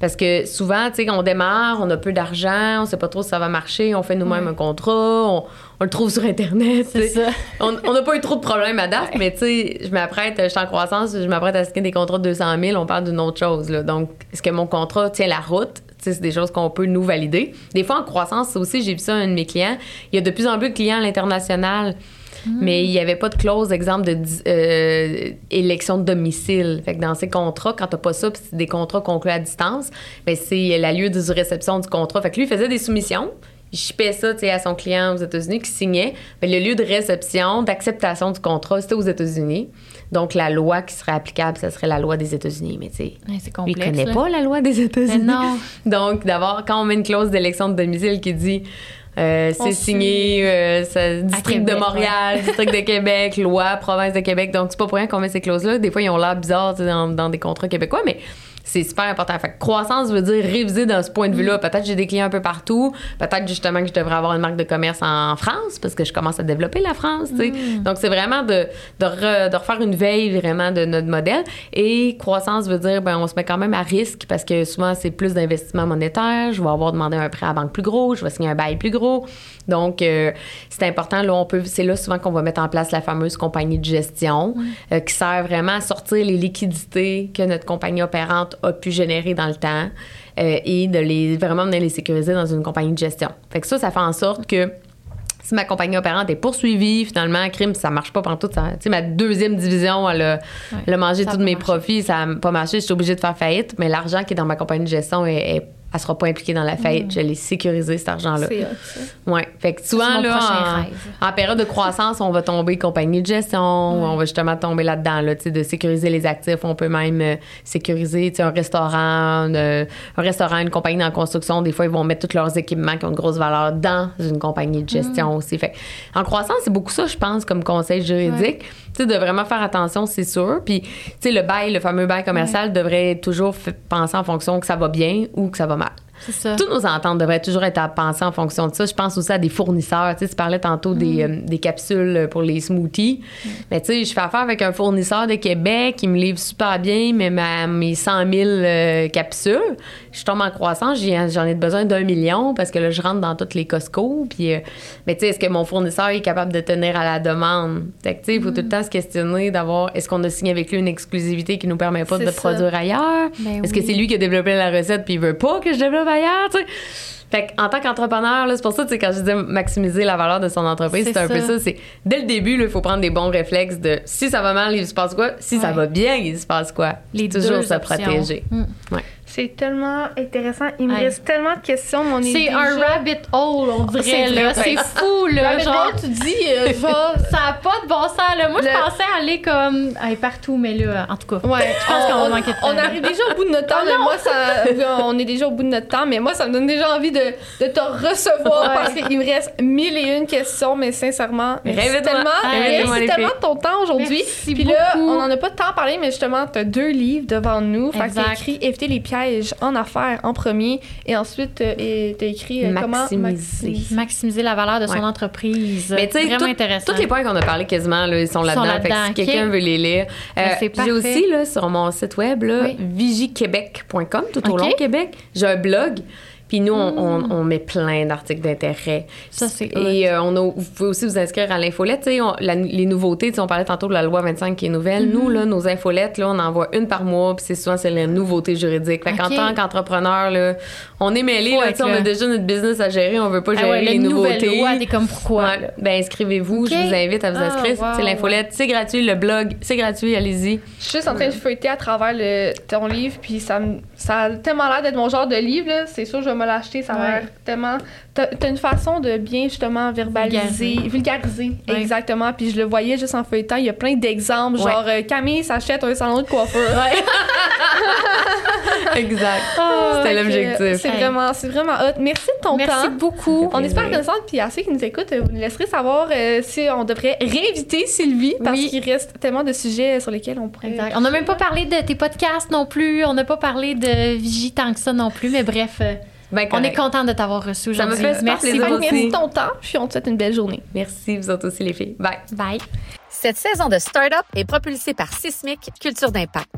Parce que souvent, tu sais, on démarre, on a peu d'argent, on sait pas trop si ça va marcher, on fait nous-mêmes un contrat, on, on le trouve sur Internet. C'est ça. On on n'a pas eu trop de problèmes à date, mais tu sais, je m'apprête, je suis en croissance, je m'apprête à signer des contrats de 200 000, on parle d'une autre chose. Là. Donc, est-ce que mon contrat tient la route? C'est des choses qu'on peut nous valider. Des fois, en croissance, aussi, j'ai vu ça un de mes clients. Il y a de plus en plus de clients à l'international. Mais il n'y avait pas de clause, exemple, de euh, élection de domicile. Fait que dans ces contrats, quand tu n'as pas ça, puis c'est des contrats conclus à distance, ben c'est la lieu de réception du contrat. Fait que lui, il faisait des soumissions. Il chipait ça à son client aux États-Unis qui signait. Ben, le lieu de réception, d'acceptation du contrat, c'était aux États-Unis. Donc, la loi qui serait applicable, ce serait la loi des États-Unis. Mais tu sais, Ouais, il complexe. connaît là. pas la loi des États-Unis. Non. Donc, d'abord, quand on met une clause d'élection de domicile qui dit euh, c'est signé euh, ça- district Québec, de Montréal, district de Québec, loi, province de Québec. Donc, c'est pas pour rien qu'on met ces clauses-là. Des fois, ils ont l'air bizarres dans des contrats québécois, mais c'est super important. Fait que croissance veut dire réviser dans ce point de vue-là. Peut-être que j'ai des clients un peu partout. Peut-être justement que je devrais avoir une marque de commerce en France parce que je commence à développer la France. sais. Donc, c'est vraiment de, de, re- de refaire une veille vraiment de notre modèle. Et croissance veut dire, ben, on se met quand même à risque parce que souvent, c'est plus d'investissement monétaire. Je vais avoir demandé un prêt à la banque plus gros. Je vais signer un bail plus gros. Donc, euh, c'est important. Là, on peut, c'est là souvent qu'on va mettre en place la fameuse compagnie de gestion euh, qui sert vraiment à sortir les liquidités que notre compagnie opérante a pu générer dans le temps euh, et de les vraiment venir les sécuriser dans une compagnie de gestion. Fait que ça, ça fait en sorte que si ma compagnie opérante est poursuivie, finalement, crime, ça marche pas pendant tout ça. Tu sais, ma deuxième division, elle a, elle a mangé tous mes marché. profits, ça n'a pas marché, je suis obligée de faire faillite, mais l'argent qui est dans ma compagnie de gestion est, est elle sera pas impliquée dans la fête. Je l'ai sécurisé, cet argent-là. C'est. Ouais. Fait que souvent, là, en, période de croissance, on va tomber compagnie de gestion, on va justement tomber là-dedans, là, de sécuriser les actifs. On peut même euh, sécuriser, tu sais, un restaurant, euh, un restaurant, une compagnie en construction. Des fois, ils vont mettre tous leurs équipements qui ont une grosse valeur dans une compagnie de gestion aussi. Fait que en croissance, c'est beaucoup ça, je pense, comme conseil juridique. Sais, de vraiment faire attention, c'est sûr. Puis, tu sais, le bail, le fameux bail commercial devrait toujours penser en fonction que ça va bien ou que ça va mal. C'est ça. Toutes nos ententes devraient toujours être à penser en fonction de ça. Je pense aussi à des fournisseurs. Tu sais, tu parlais tantôt des, euh, des capsules pour les smoothies. Mais tu sais, je fais affaire avec un fournisseur de Québec qui me livre super bien mais ma, mes 100 000 euh, capsules. Je tombe en croissance, j'ai- j'en ai besoin d'un million parce que là, je rentre dans toutes les Costco. Puis, euh, mais tu sais, est-ce que mon fournisseur est capable de tenir à la demande? Fait que tu sais, il faut tout le temps se questionner d'avoir est-ce qu'on a signé avec lui une exclusivité qui nous permet pas de ça. produire ailleurs? Ben est-ce que c'est lui qui a développé la recette puis il veut pas que je développe ailleurs, tu sais? Fait en tant qu'entrepreneur, là, c'est pour ça, tu sais, quand je disais maximiser la valeur de son entreprise, C'est un peu ça. C'est dès le début, il faut prendre des bons réflexes de si ça va mal, il se passe quoi? Si ça va bien, il se passe quoi? Les toujours se protéger. Mm. Ouais. C'est tellement intéressant. Il me reste tellement de questions, mais on est C'est déjà... un rabbit hole, on dirait, C'est fou, là. Rabbit genre, hole, tu dis, euh, genre... ça là. Moi, je pensais aller comme. aller partout, mais là, en tout cas. Ouais, Je pense qu'on va manquer de temps. On arrive déjà au bout de notre temps, mais moi, ça, on est déjà au bout de notre temps, mais moi, ça me donne déjà envie de, de te recevoir Ouais. parce qu'il me reste mille et une questions, mais sincèrement, merci tellement, merci tellement de ton temps aujourd'hui. Puis là, beaucoup. on en a pas tant parlé, mais justement, tu as deux livres devant nous. Fait que écrit Éviter les pièges en affaires en premier, et ensuite, euh, et t'as écrit euh, comment Maximiser. maximiser. Maximiser la valeur de son Ouais. entreprise. Mais tu sais, Vraiment tout- intéressant. tous les points qu'on a parlé quasiment, là, ils sont là-dedans. Si quelqu'un veut les lire. Ben, c'est j'ai aussi, là, sur mon site web, là, Oui. vigiequebec.com, tout au long Québec. J'ai un blog. Puis nous, on, on- on met plein d'articles d'intérêt. Ça, c'est Et euh, on a, vous pouvez aussi vous inscrire à l'infolette. Les nouveautés, on parlait tantôt de la loi 25 qui est nouvelle. Mm-hmm. Nous, là, nos infolettes, là, on envoie une par mois. Puis c'est souvent, c'est les nouveautés juridiques. Fait qu'en Ok. tant qu'entrepreneur, là, on est. Faut là, On a déjà notre business à gérer. On veut pas Ah gérer ouais, les nouveautés. loi, t'es comme pourquoi? Ouais. Ben, inscrivez-vous. Je vous invite à vous Ah, inscrire. wow. C'est l'infolette. C'est gratuit. Le blog, c'est gratuit. Allez-y. Je suis juste en train de feuilleter à travers le, ton livre, puis ça, ça a tellement l'air d'être mon genre de livre. C'est sûr, je vais me l'acheter. Ça a Ouais. l'air tellement. T'as as une façon de bien, justement, verbaliser, Vulgariser. vulgariser. Ouais. Exactement. Puis je le voyais juste en feuilletant. Il y a plein d'exemples. Ouais. Genre, euh, Camille s'achète un salon de coiffeur. exact. Ah, C'était que l'objectif. C'est vraiment, c'est vraiment hot. Merci de ton Merci temps. beaucoup. On espère connaissante, puis à ceux qui nous écoutent, euh, vous nous laisserez savoir euh, si on devrait réinviter Sylvie, parce Oui. qu'il reste tellement de sujets sur lesquels on pourrait. Exact. On n'a même pas parlé de tes podcasts non plus. On n'a pas parlé de Vigie tant que ça non plus. Mais bref, Ben, on est content de t'avoir reçu Ça me aujourd'hui. fait super Merci plaisir beaucoup. merci de ton temps, puis on te souhaite une belle journée. Merci, vous autres aussi, les filles. Bye. Bye. Cette saison de Startup est propulsée par Sismic Culture d'Impact.